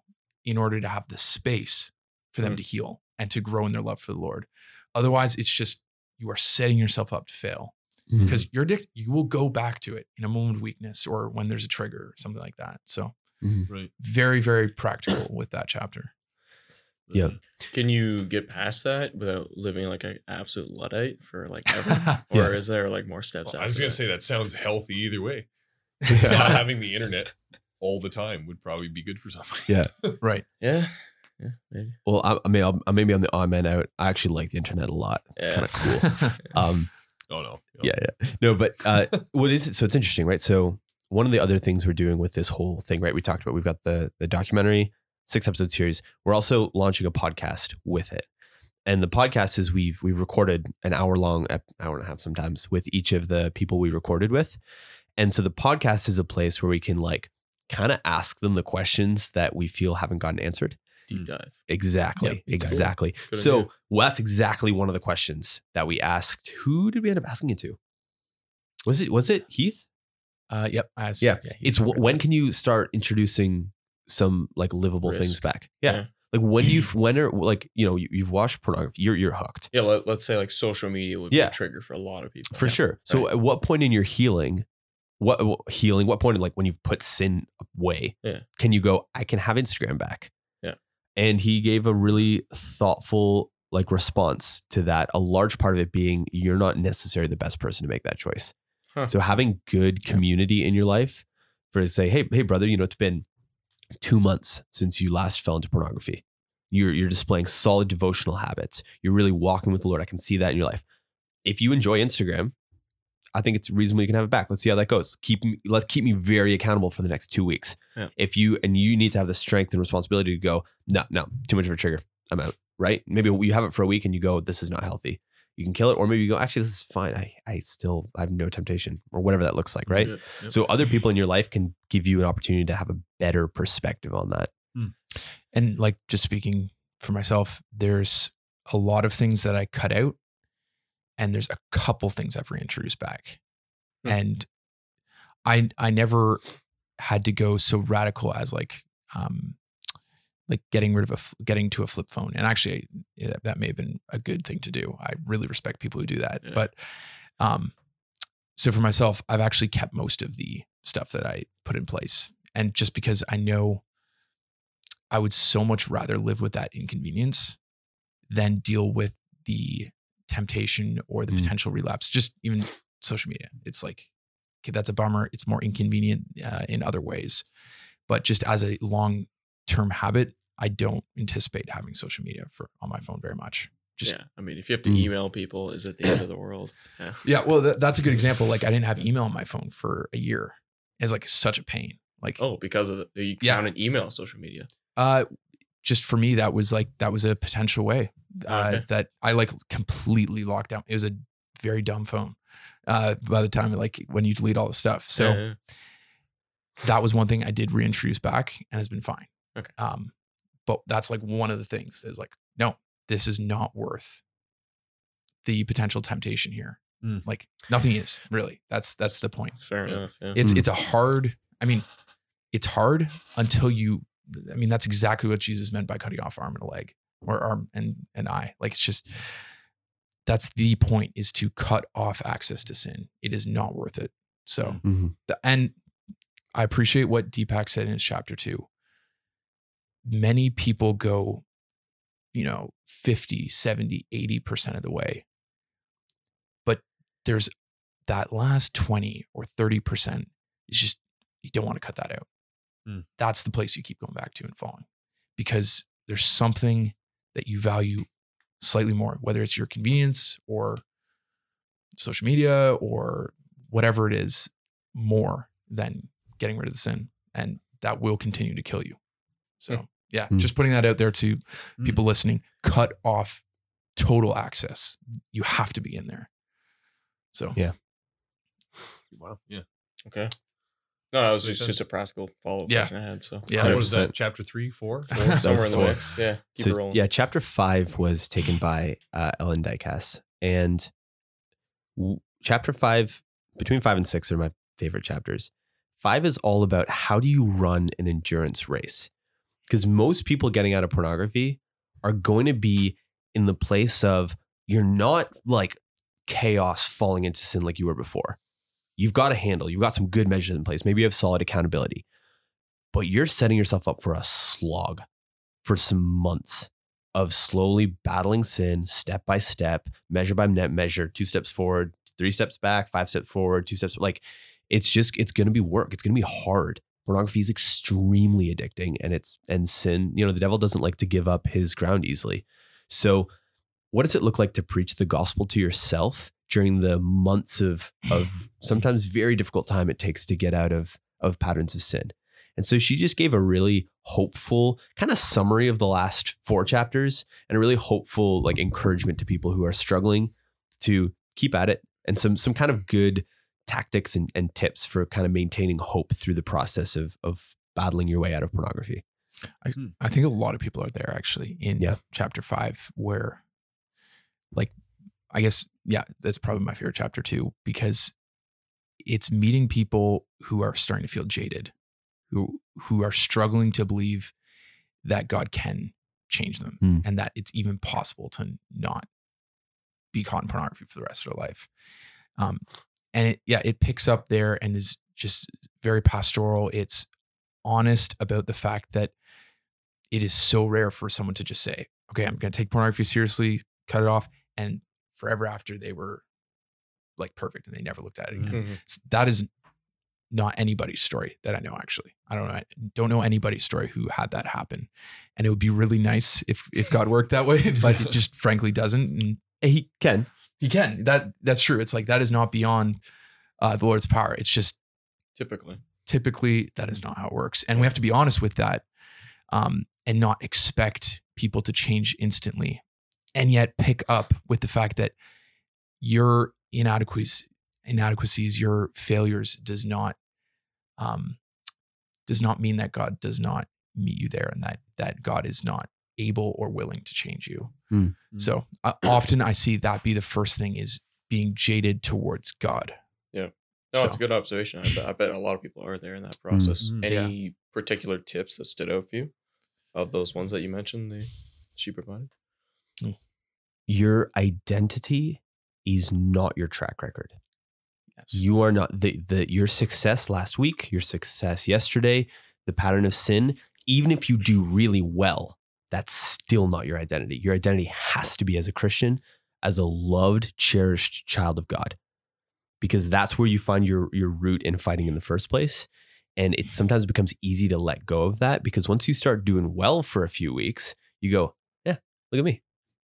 in order to have the space for them Mm. to heal and to grow in their love for the Lord. Otherwise, it's just you are setting yourself up to fail because you're addicted. You will go back to it in a moment of weakness or when there's a trigger or something like that. So Mhm. Right. very, very practical with that chapter. Yeah. Can you get past that without living like an absolute luddite for like ever? Yeah. Or is there like more steps? Well, I was gonna that? say that sounds healthy either way. Not having the internet all the time would probably be good for somebody. Yeah. Right. Yeah. Yeah. Maybe. Well, I, I mean, I'm, I'm maybe I'm the odd man out. I actually like the internet a lot. It's Yeah. kind of cool. Um, Oh no. yeah, yeah. No, but uh, what is it? So it's interesting, right? So one of the other things we're doing with this whole thing, right? We talked about we've got the the documentary, six episode series. We're also launching a podcast with it, and the podcast is we've we've recorded an hour long, hour and a half sometimes with each of the people we recorded with, and so the podcast is a place where we can like kind of ask them the questions that we feel haven't gotten answered. Deep dive. Exactly. Yeah, exactly. exactly. good So idea. well, that's exactly one of the questions that we asked. Who did we end up asking it to? Was it was it Heath? Uh, yep. As, Yeah, he It's covered when can you start introducing some like livable Risk. things back? Yeah. Yeah. Like when do you when are like you know you, you've watched pornography, you're you're hooked Yeah. Let, let's say like social media would Yeah. be a trigger for a lot of people. for sure. So Right. at what point in your healing, what, what healing? What point like when you've put sin away? Yeah. Can you go? I can have Instagram back. Yeah. And he gave a really thoughtful like response to that. A large part of it being you're not necessarily the best person to make that choice. Huh. So having good Yeah. community in your life for to say, hey, hey, brother, you know, it's been two months since you last fell into pornography. You're you're displaying solid devotional habits. You're really walking with the Lord. I can see that in your life. If you enjoy Instagram, I think it's reasonable you can have it back. Let's see how that goes. Keep me, let's keep me very accountable for the next two weeks. Yeah. If you and you need to have the strength and responsibility to go, no, no, too much of a trigger. I'm out. Right? Maybe you have it for a week and you go, this is not healthy. You can kill it, or maybe you go, actually, this is fine. I I still I have no temptation, or whatever that looks like, right? Yep, yep. So other people in your life can give you an opportunity to have a better perspective on that. and like just speaking for myself, there's a lot of things that I cut out, and there's a couple things I've reintroduced back, Hmm. and I I never had to go so radical as like um like getting rid of a getting to a flip phone, and actually that may have been a good thing to do. I really respect people who do that, Yeah. but um so for myself, I've actually kept most of the stuff that I put in place, and just because I know I would so much rather live with that inconvenience than deal with the temptation or the Mm. potential relapse. Just even social media. It's like, okay, that's a bummer. It's more inconvenient uh, in other ways. But just as a long term habit, I don't anticipate having social media for on my phone very much. Just yeah. I mean, if you have to Mm. email people, is it the end of the world? Yeah. yeah, well, that, that's a good example. Like I didn't have email on my phone for a year. It's like such a pain. Like Oh, because of the you Yeah. an email social media. Uh, just for me, that was like that was a potential way uh, Okay. that I like completely locked down. It was a very dumb phone. Uh, by the time like when you delete all the stuff, so Yeah, yeah. that was one thing I did reintroduce back and has been fine. Okay. Um, but that's like one of the things that was like, no, this is not worth the potential temptation here. Mm. Like nothing is really. That's that's the point. fair enough. Yeah. It's Mm. it's a hard. I mean, it's hard until you. I mean, that's exactly what Jesus meant by cutting off arm and a leg, or arm and an eye. Like it's just that's the point is to cut off access to sin. It is not worth it. So, Mhm. the, and I appreciate what Deepak said in his chapter two. Many people go, you know, 50, 70, 80% of the way. But there's that last 20 or 30% is just, you don't want to cut that out. Hmm. That's the place you keep going back to and falling because there's something that you value slightly more, whether it's your convenience or social media or whatever it is, more than getting rid of the sin. And that will continue to kill you. So, yeah, Hmm. just putting that out there to Hmm. people listening cut off total access. You have to be in there. So Yeah. Wow. Yeah. Okay. No, it was just, just a practical follow up Yeah. question I had. So Yeah. What was that? Chapter three, four? Four, somewhere in the four. mix. Yeah. Keep it so rolling. yeah, chapter five was taken by uh, Ellen Dykas, and w- chapter five, between five and six, are my favorite chapters. Five is all about how do you run an endurance race, because most people getting out of pornography are going to be in the place of you're not like chaos falling into sin like you were before. You've got a handle. You've got some good measures in place. Maybe you have solid accountability, but you're setting yourself up for a slog for some months of slowly battling sin step by step, measure by net measure, two steps forward, three steps back, five steps forward, two steps like it's just it's going to be work. It's going to be hard. Pornography is extremely addicting and it's and sin, you know, the devil doesn't like to give up his ground easily. So what does it look like to preach the gospel to yourself during the months of of sometimes very difficult time it takes to get out of of patterns of sin? And so she just gave a really hopeful kind of summary of the last four chapters and a really hopeful like encouragement to people who are struggling to keep at it and some some kind of good tactics and, and tips for kind of maintaining hope through the process of of battling your way out of pornography. I I think a lot of people are there actually in Yeah. chapter five, where, like, I guess, yeah, that's probably my favorite chapter too, because it's meeting people who are starting to feel jaded, who who are struggling to believe that God can change them Hmm. and that it's even possible to not be caught in pornography for the rest of their life. Um, and it, yeah, it picks up there and is just very pastoral. It's honest about the fact that it is so rare for someone to just say, okay, I'm going to take pornography seriously, cut it off. And forever after they were like perfect and they never looked at it again. Mhm. S- That is not anybody's story that I know actually. I don't know. I don't know anybody's story who had that happen. And it would be really nice if if God worked that way, but it just frankly doesn't. And he can. He can. That that's true. It's like that is not beyond uh, the Lord's power. It's just Typically. typically that is not how it works and we have to be honest with that um, and not expect people to change instantly and yet pick up with the fact that your inadequacies inadequacies your failures does not um, does not mean that god does not meet you there and that that god is not able or willing to change you Hmm. so uh, often i see that be the first thing is being jaded towards god Yeah. No, it's a good observation. I bet, I bet a lot of people are there in that process. Mhm. Any particular tips that stood out for you of those ones that you mentioned? The she provided. Your identity is not your track record. yes You are not the, the your success last week, your success yesterday, the pattern of sin, even if you do really well, that's still not your identity. Your identity has to be as a Christian, as a loved, cherished child of God. Because that's where you find your your root in fighting in the first place. And it sometimes becomes easy to let go of that because once you start doing well for a few weeks, you go, Yeah, look at me.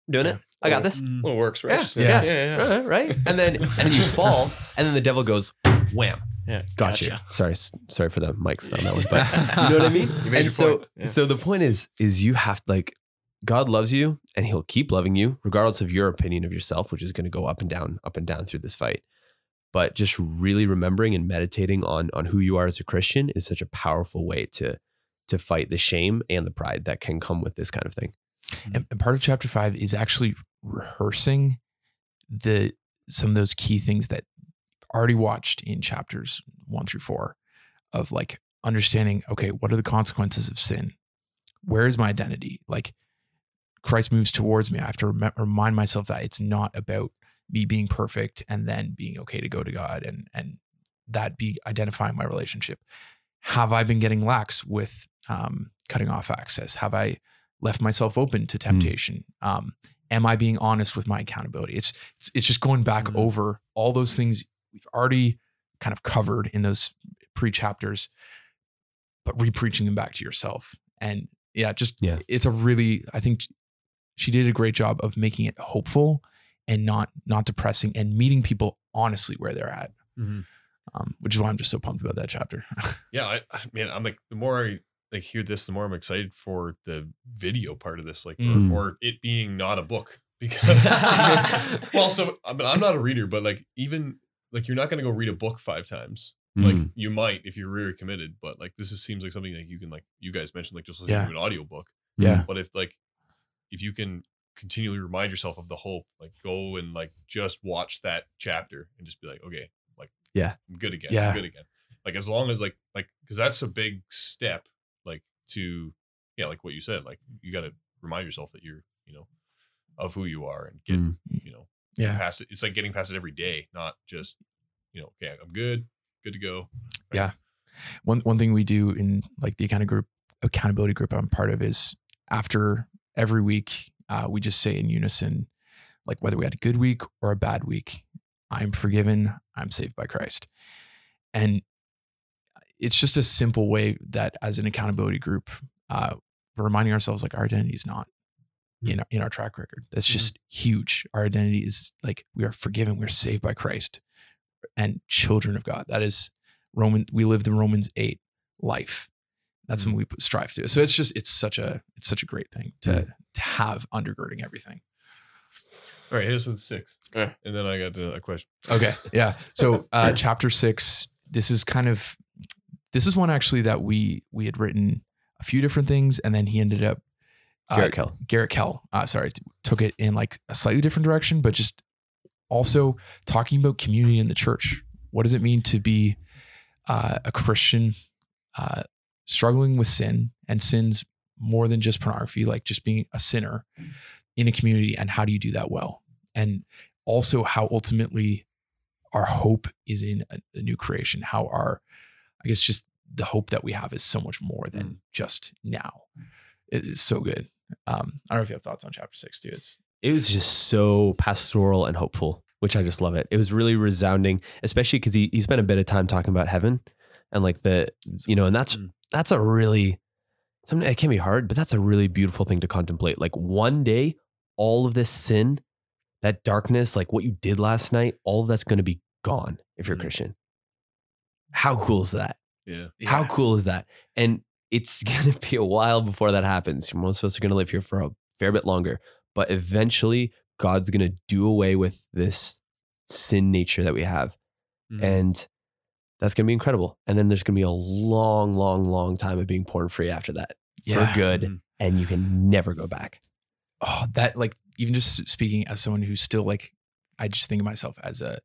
I'm doing it. I got this. Mm. Well, works Yeah, righteousness. yeah. Yeah, yeah. Uh, right? And then and then you fall, and then the devil goes, wham. Yeah, Got you. gotcha. Sorry, sorry for the mics on that one, but you know what I mean. You made and your so, point. Yeah. so the point is, is you have like, God loves you, and He'll keep loving you, regardless of your opinion of yourself, which is going to go up and down, up and down through this fight. But just really remembering and meditating on on who you are as a Christian is such a powerful way to to fight the shame and the pride that can come with this kind of thing. and, and part of chapter five is actually rehearsing the some of those key things that already watched in chapters one through four of like understanding okay what are the consequences of sin? Where is my identity? Like christ moves towards me. I have to rem- remind myself that it's not about me being perfect and then being okay to go to god and and that be identifying my relationship. Have i been getting lax with um, cutting off access? Have i left myself open to temptation? Um, am i being honest with my accountability? It's it's, it's just going back Mhm. over all those things we've already kind of covered in those pre-chapters but re-preaching them back to yourself and yeah just Yeah. it's a really i think she did a great job of making it hopeful and not not depressing and meeting people honestly where they're at Mhm. um, which is why i'm just so pumped about that chapter Yeah, I, I man, I'm like the more I like hear this, the more I'm excited for the video part of this, like Mm. or, or it being not a book, because well, so but I'm not a reader, but like even like you're not gonna go read a book five times. Like Mm. you might if you're really committed, but like this is, seems like something that you can like you guys mentioned like just listening Yeah. to an audiobook. Yeah. But if like if you can continually remind yourself of the hope, like go and like just watch that chapter and just be like, okay, like Yeah. I'm good again. Yeah. I'm good again. Like as long as like like because that's a big step, like to yeah, like what you said, like you got to remind yourself that you're you know of who you are and get Mm. you know Yeah. past it. It's like getting past it every day, not just you know okay, I'm good, good to go. Yeah. One one thing we do in like the account group accountability group I'm part of is after every week, uh, we just say in unison, like whether we had a good week or a bad week, I'm forgiven, I'm saved by Christ. And it's just a simple way that as an accountability group, uh, we're reminding ourselves like our identity is not in our, in our track record. That's mm-hmm. just huge. Our identity is like we are forgiven, we're saved by Christ and children of God. That is Roman. We live the Romans eight life. That's something mm-hmm. we strive to. So it's just it's such a it's such a great thing to mm-hmm. to have undergirding everything. All right, hit us with six, Yeah. and then I got a question. Okay. Yeah. So uh chapter six, this is kind of this is one actually that we we had written a few different things and then he ended up Garrett Kell. Garrett Kell, uh, sorry, took it in like a slightly different direction, but just also talking about community in the church. What does it mean to be uh, a Christian uh, struggling with sin and sins more than just pornography, like just being a sinner in a community? And how do you do that well? And also how ultimately our hope is in a, a new creation, how our, I guess, just the hope that we have is so much more than just now. It is so good. Um, I don't know if you have thoughts on chapter six too. It's it was just so pastoral and hopeful, which I just love it. It was really resounding, especially because he, he spent a bit of time talking about heaven and like the, you know, and that's, Mm. that's a really, something it can be hard, but that's a really beautiful thing to contemplate. Like one day, all of this sin, that darkness, like what you did last night, all of that's going to be gone if you're a Mm. Christian. How cool is that? Yeah, How cool is that? And it's going to be a while before that happens. Most of us are going to live here for a fair bit longer, but eventually God's going to do away with this sin nature that we have. Mhm. And that's going to be incredible. And then there's going to be a long, long, long time of being porn free after that Yeah. for good. Mhm. And you can never go back. oh that like even just speaking as someone who's still like I just think of myself as a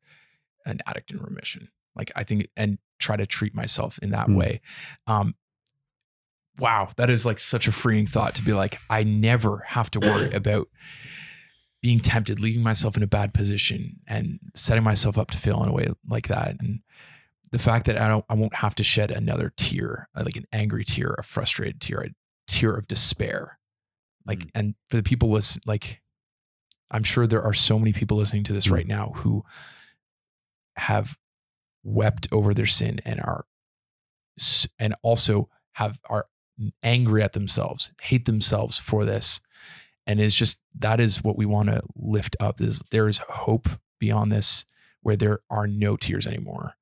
an addict in remission. Like I think and try to treat myself in that Hmm. way. Um wow, that is like such a freeing thought to be like I never have to worry about being tempted, leaving myself in a bad position and setting myself up to fail in a way like that. And the fact that I don't I won't have to shed another tear, uh, like an angry tear, a frustrated tear, a tear of despair. Like, Mm. and for the people listen, like, I'm sure there are so many people listening to this Mm. right now who have wept over their sin and are, and also have are angry at themselves, hate themselves for this, and it's just that is what we want to lift up. Is there is hope beyond this, where there are no tears anymore,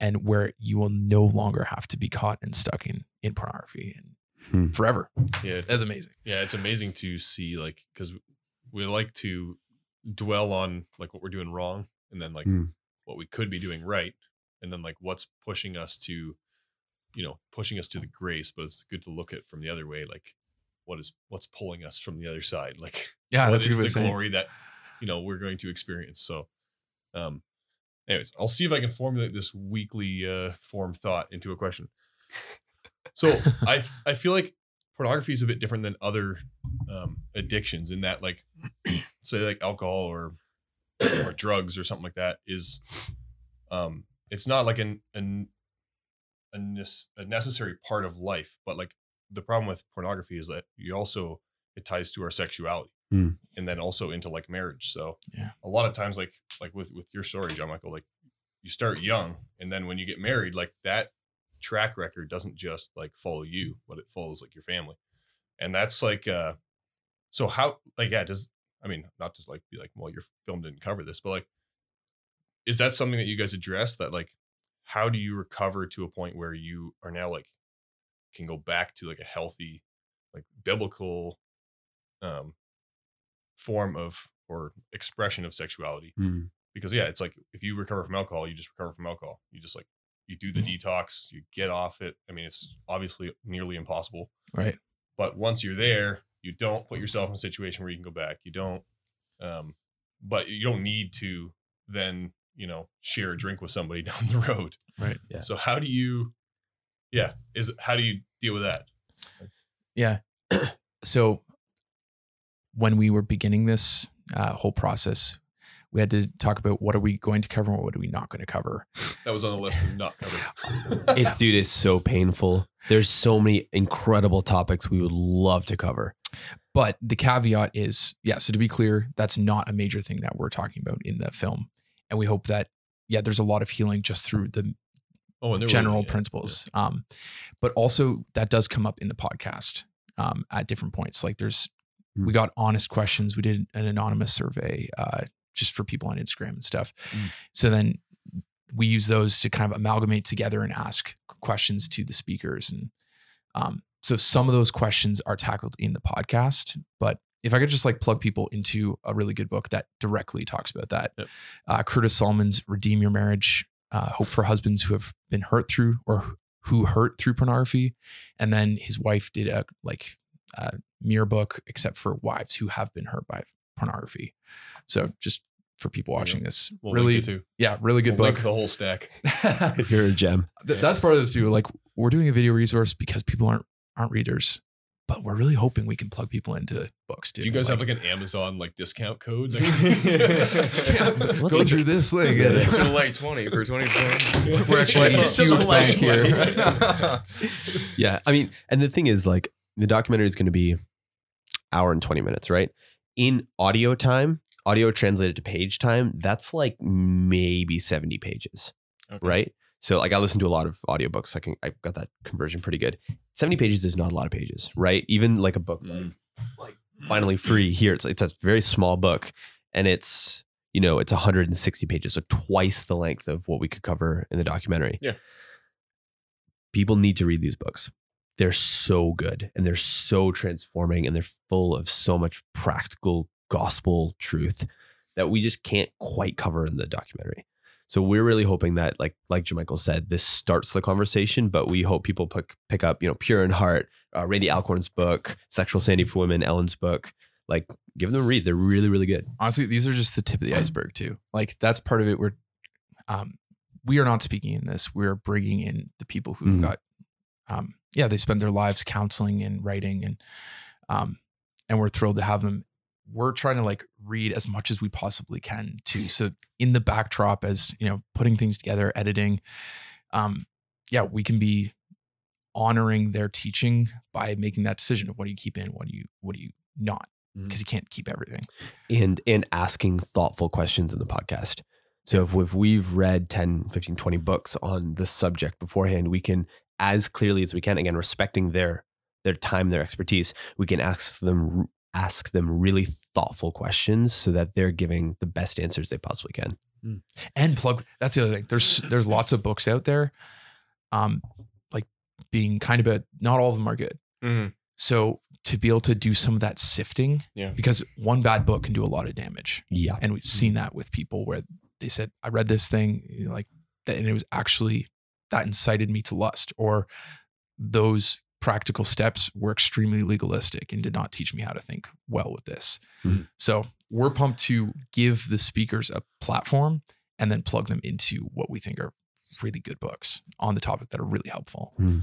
and where you will no longer have to be caught and stuck in in pornography and Hmm. forever. yeah, it's, That's amazing. yeah. It's amazing to see like because we like to dwell on like what we're doing wrong, and then like Mm. what we could be doing right, and then like what's pushing us to, you know, pushing us to the grace. But it's good to look at from the other way, like what is what's pulling us from the other side, like Yeah, what that's a is good the glory that you know we're going to experience? So um anyways i'll see if i can formulate this weekly uh form thought into a question. So i i feel like pornography is a bit different than other um addictions in that like say like alcohol or or drugs or something like that is um it's not like an an a, nes- a necessary part of life but like the problem with pornography is that you also it ties to our sexuality Hmm. and then also into like marriage so Yeah. a lot of times like like with with your story john michael like you start young and then when you get married like that track record doesn't just like follow you but it follows like your family and that's like uh so how like yeah does i mean not to like be like well your film didn't cover this but like is that something that you guys address that like how do you recover to a point where you are now like can go back to like a healthy like biblical um form of or expression of sexuality. Mm. Because yeah, it's like if you recover from alcohol, you just recover from alcohol. You just like you do the detox, you get off it. I mean, it's obviously nearly impossible. Right. But once you're there, you don't put yourself in a situation where you can go back. You don't um but you don't need to then, you know, share a drink with somebody down the road. Right. Yeah. So how do you yeah, is how do you deal with that? Yeah. so when we were beginning this uh, whole process, we had to talk about what are we going to cover and what are we not going to cover. That was on the list of not covered. It, dude, is so painful. There's so many incredible topics we would love to cover. But the caveat is, yeah, so to be clear, that's not a major thing that we're talking about in the film. And we hope that, yeah, there's a lot of healing just through the Oh, and general will be, yeah. principles. Um, but also that does come up in the podcast um, at different points. Like there's, Mm. we got honest questions. We did an anonymous survey uh, just for people on Instagram and stuff. Mm. So then we use those to kind of amalgamate together and ask questions to the speakers. And um, so some of those questions are tackled in the podcast. But if I could just like plug people into a really good book that directly talks about that, Yep. uh, Curtis Solomon's "Redeem Your Marriage: uh, Hope for Husbands Who Have Been Hurt Through or Who Hurt Through Pornography," and then his wife did a like uh, mirror book, except for wives who have been hurt by pornography. So just for people There you watching this, We'll really, link it too. yeah, really good We'll book. link the whole stack. You're a gem. That's part of this too. Like we're doing a video resource because people aren't aren't readers, but we're really hoping we can plug people into books too. Do you guys have like an Amazon like discount code? Like, Yeah, Let's go look through this link. Yeah, and- it's a 20 for 20 We're actually a huge light bank here. Yeah. I mean, and the thing is, like, the documentary is going to be hour and 20 minutes, right? In audio time, audio translated to page time, that's like maybe 70 pages, Okay. right? So, like, I listen to a lot of audiobooks. I can, I've got that conversion pretty good. 70 pages is not a lot of pages, right? Even like a book Mm. like finally free here, it's, it's a very small book and it's, you know, it's 160 pages, so twice the length of what we could cover in the documentary. Yeah. People need to read these books. They're so good and they're so transforming and they're full of so much practical gospel truth that we just can't quite cover in the documentary. So we're really hoping that, like like John-Michael said, this starts the conversation, but we hope people pick pick up, you know, Pure in Heart, uh, Randy Alcorn's book, Sexual Sanity for Women, Ellen's book. Like, give them a read. They're really, really good. Honestly, these are just the tip of the iceberg too. Like that's part of it. We're um, we are not speaking in this. We're bringing in the people who've Mhm. got um, yeah, they spend their lives counseling and writing and um, and we're thrilled to have them. We're trying to like read as much as we possibly can too. So in the backdrop, as you know, putting things together, editing, um, yeah, we can be honoring their teaching by making that decision of what do you keep in, what do you what do you not, because you can't keep everything. and and asking thoughtful questions in the podcast. So if, if we've read 10, 15, 20 books on this subject beforehand, we can as clearly as we can, again, respecting their their time, their expertise, we can ask them ask them really thoughtful questions so that they're giving the best answers they possibly can. and plug that's the other thing there's there's lots of books out there um like being kind of a not all of them are good Mhm. so to be able to do some of that sifting Yeah. because one bad book can do a lot of damage Yeah. and we've seen that with people where they said i read this thing you know, like that and it was actually that incited me to lust or those practical steps were extremely legalistic and did not teach me how to think well with this Mhm. so we're pumped to give the speakers a platform and then plug them into what we think are really good books on the topic that are really helpful Mhm.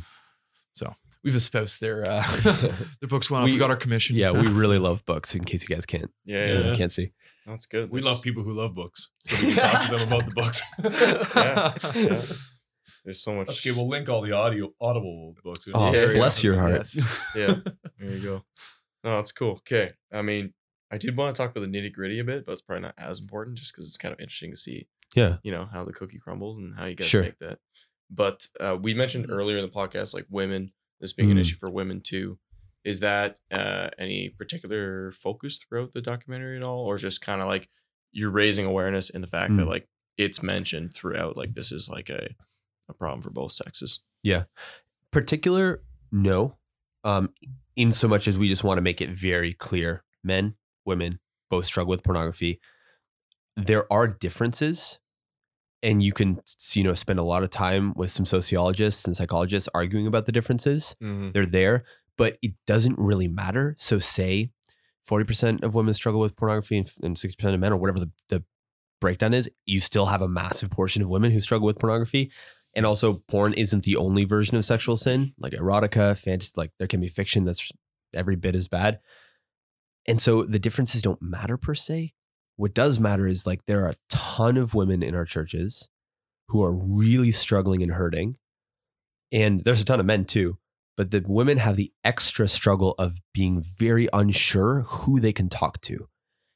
so we've espoused their uh their books went off. We- we got our commission Yeah, we really love books in case you guys can't Yeah, Yeah. yeah. can't see. That's good. we There's- love people who love books, so we can talk to them about the books. Yeah, yeah. There's so much. That's okay. We'll link all the audio Audible books. Oh, Yeah, bless yeah. your heart. Yes. yeah, there you go. No, that's cool. Okay. I mean, I did want to talk about the nitty gritty a bit, but it's probably not as important just because it's kind of interesting to see, Yeah. you know, how the cookie crumbles and how you guys Sure. make that. But uh, we mentioned earlier in the podcast, like women, this being an Mm. issue for women too. Is that uh, any particular focus throughout the documentary at all, or just kind of like you're raising awareness in the fact that Mm. like it's mentioned throughout, like this is like a a problem for both sexes. Yeah. Particular no um in so much as we just want to make it very clear men women both struggle with pornography. There are differences, and you can you know spend a lot of time with some sociologists and psychologists arguing about the differences. Mhm. They're there, but it doesn't really matter. So say 40% of women struggle with pornography and, and 60% of men or whatever the, the breakdown is, you still have a massive portion of women who struggle with pornography. And also porn isn't the only version of sexual sin, like erotica, fantasy, like there can be fiction that's every bit as bad. And so the differences don't matter per se. What does matter is like there are a ton of women in our churches who are really struggling and hurting. And there's a ton of men too but the women have the extra struggle of being very unsure who they can talk to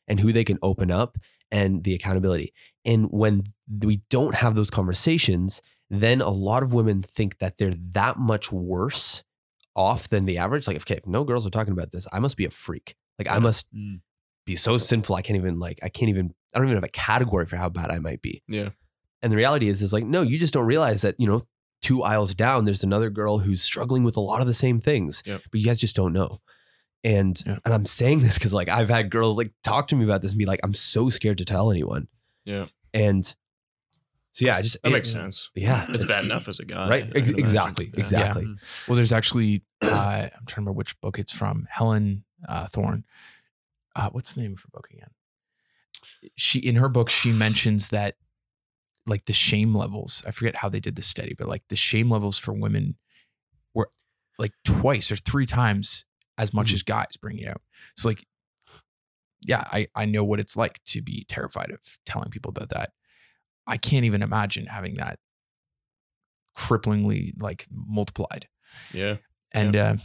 and who they can open up and the accountability. And when we don't have those conversations, then a lot of women think that they're that much worse off than the average. Like, okay, if no girls are talking about this, I must be a freak. Like, I must Mm. be so sinful. I can't even, like, I can't even, I don't even have a category for how bad I might be. Yeah. And the reality is, is like, no, you just don't realize that, you know, two aisles down, there's another girl who's struggling with a lot of the same things, Yep. but you guys just don't know. And Yeah. and I'm saying this because like I've had girls like talk to me about this and be like, I'm so scared to tell anyone. Yeah. And so yeah, I just That it- makes sense. Yeah, It's bad enough as a guy. right? Ex- can imagine. exactly, Yeah. exactly. Well, there's actually uh, I'm trying to remember which book it's from. Helen uh, Thorne. Uh, what's the name of her book again? She in her book she mentions that like the shame levels. I forget how they did the study, but like the shame levels for women were like twice or three times as much Mhm. as guys bring it out. It's like, yeah, I I know what it's like to be terrified of telling people about that. I can't even imagine having that cripplingly like multiplied. Yeah. And uh,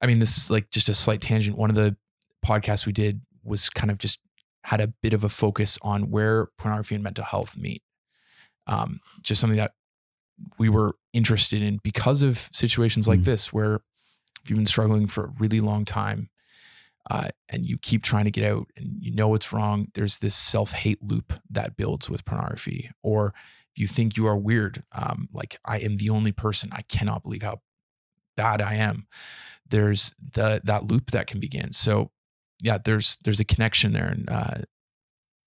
I mean, this is like just a slight tangent. One of the podcasts we did was kind of just had a bit of a focus on where pornography and mental health meet. Um, just something that we were interested in because of situations like Mm. this, where if you've been struggling for a really long time uh, and you keep trying to get out and you know it's wrong, there's this self hate loop that builds with pornography. Or if you think you are weird, um, like I am the only person, I cannot believe how bad I am. There's the that loop that can begin. So yeah, there's there's a connection there, and uh,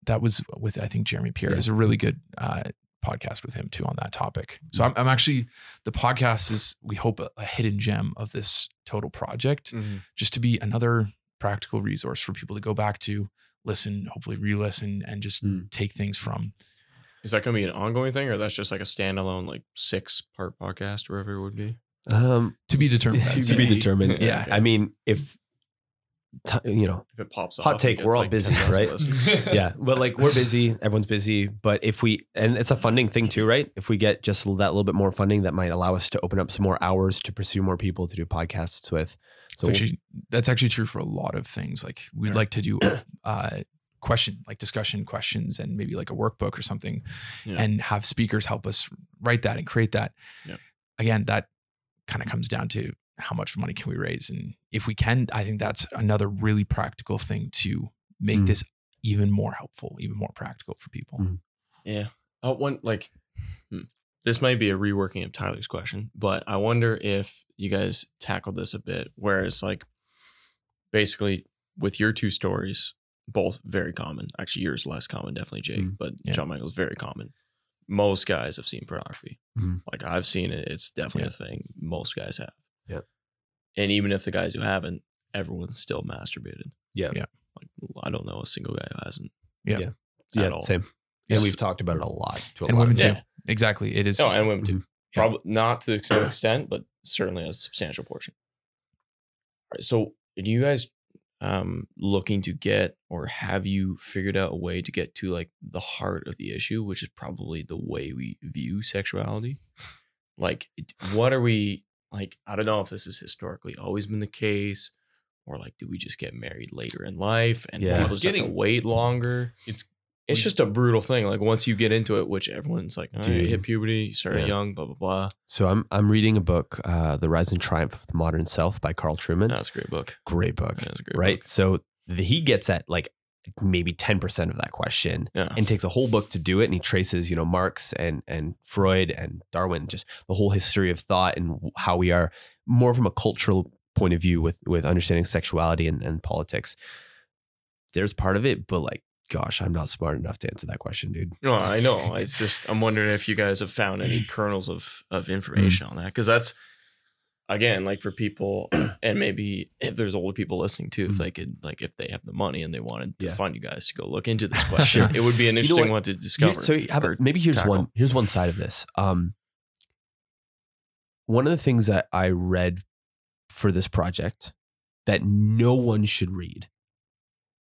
that was with I think Jeremy Pierre. Yeah. It was a really good uh, podcast with him too on that topic. So I'm, I'm actually the podcast is we hope a, a hidden gem of this total project, Mhm. just to be another practical resource for people to go back to, listen, hopefully re-listen, and just Mm. take things from. Is that going to be an ongoing thing, or that's just like a standalone, like six part podcast, wherever it would be? Um, To be determined. to, I'd be say. determined. Yeah. Okay. I mean, if t- you know, if it pops Hot off, take, we're all like, busy, right? yeah, but like we're busy, everyone's busy. But if we, and it's a funding thing too, right? If we get just that little bit more funding, that might allow us to open up some more hours to pursue more people to do podcasts with. So It's actually that's actually true for a lot of things. Like we'd Yeah. like to do uh question, like discussion questions and maybe like a workbook or something Yeah. and have speakers help us write that and create that. Yeah. Again, that kind of comes down to how much money can we raise and if we can, I think that's another really practical thing to make Mm. this even more helpful, even more practical for people. Mm. Yeah. Oh, one like hmm, this might be a reworking of Tyler's question, but I wonder if you guys tackled this a bit. Whereas, like, basically, with your two stories, both very common. Actually, yours less common, definitely Jake, Mm. but Yeah. John Michael's very common. Most guys have seen pornography. Mhm. Like I've seen it. It's definitely a thing. Most guys have. Yep. And even if the guys who haven't, everyone's still masturbated. Yeah. Yeah. Like I don't know a single guy who hasn't. Yeah. Yeah. At yeah, all. same. Yes. And we've talked about it a lot. To a And lot women of too. Yeah. Exactly. It is Oh, and women too. Yeah. Probably not to the same extent, but certainly a substantial portion. All right. So, are you guys um, looking to get, or have you figured out a way to get to like the heart of the issue, which is probably the way we view sexuality? Like, what are we like? I don't know if this has historically always been the case, or like, do we just get married later in life and Yeah. people It's just have to getting- wait longer? It's It's we- just a brutal thing. Like once you get into it, which everyone's like, all right, you hit puberty, you started Yeah. young, blah blah blah. So I'm I'm reading a book, uh, The Rise and Triumph of the Modern Self by Carl Trueman. That's a great book. Great book. That's a great right? book. So the, he gets at like maybe 10% of that question Yeah. and takes a whole book to do it. And he traces, you know, Marx and, and Freud and Darwin, just the whole history of thought and how we are more from a cultural point of view with, with understanding sexuality and, and politics. there's part of it, but like, gosh, I'm not smart enough to answer that question, dude. No, I know. It's just I'm wondering if you guys have found any kernels of of information mm. on that because that's again like for people and maybe if there's older people listening too, if Mm. they could like if they have the money and they wanted to Yeah. fund you guys to go look into this question, Sure. it would be an interesting what? one to discover. so how about- maybe here's tackle. one here's one side of this. Um, one of the things that I read for this project that no one should read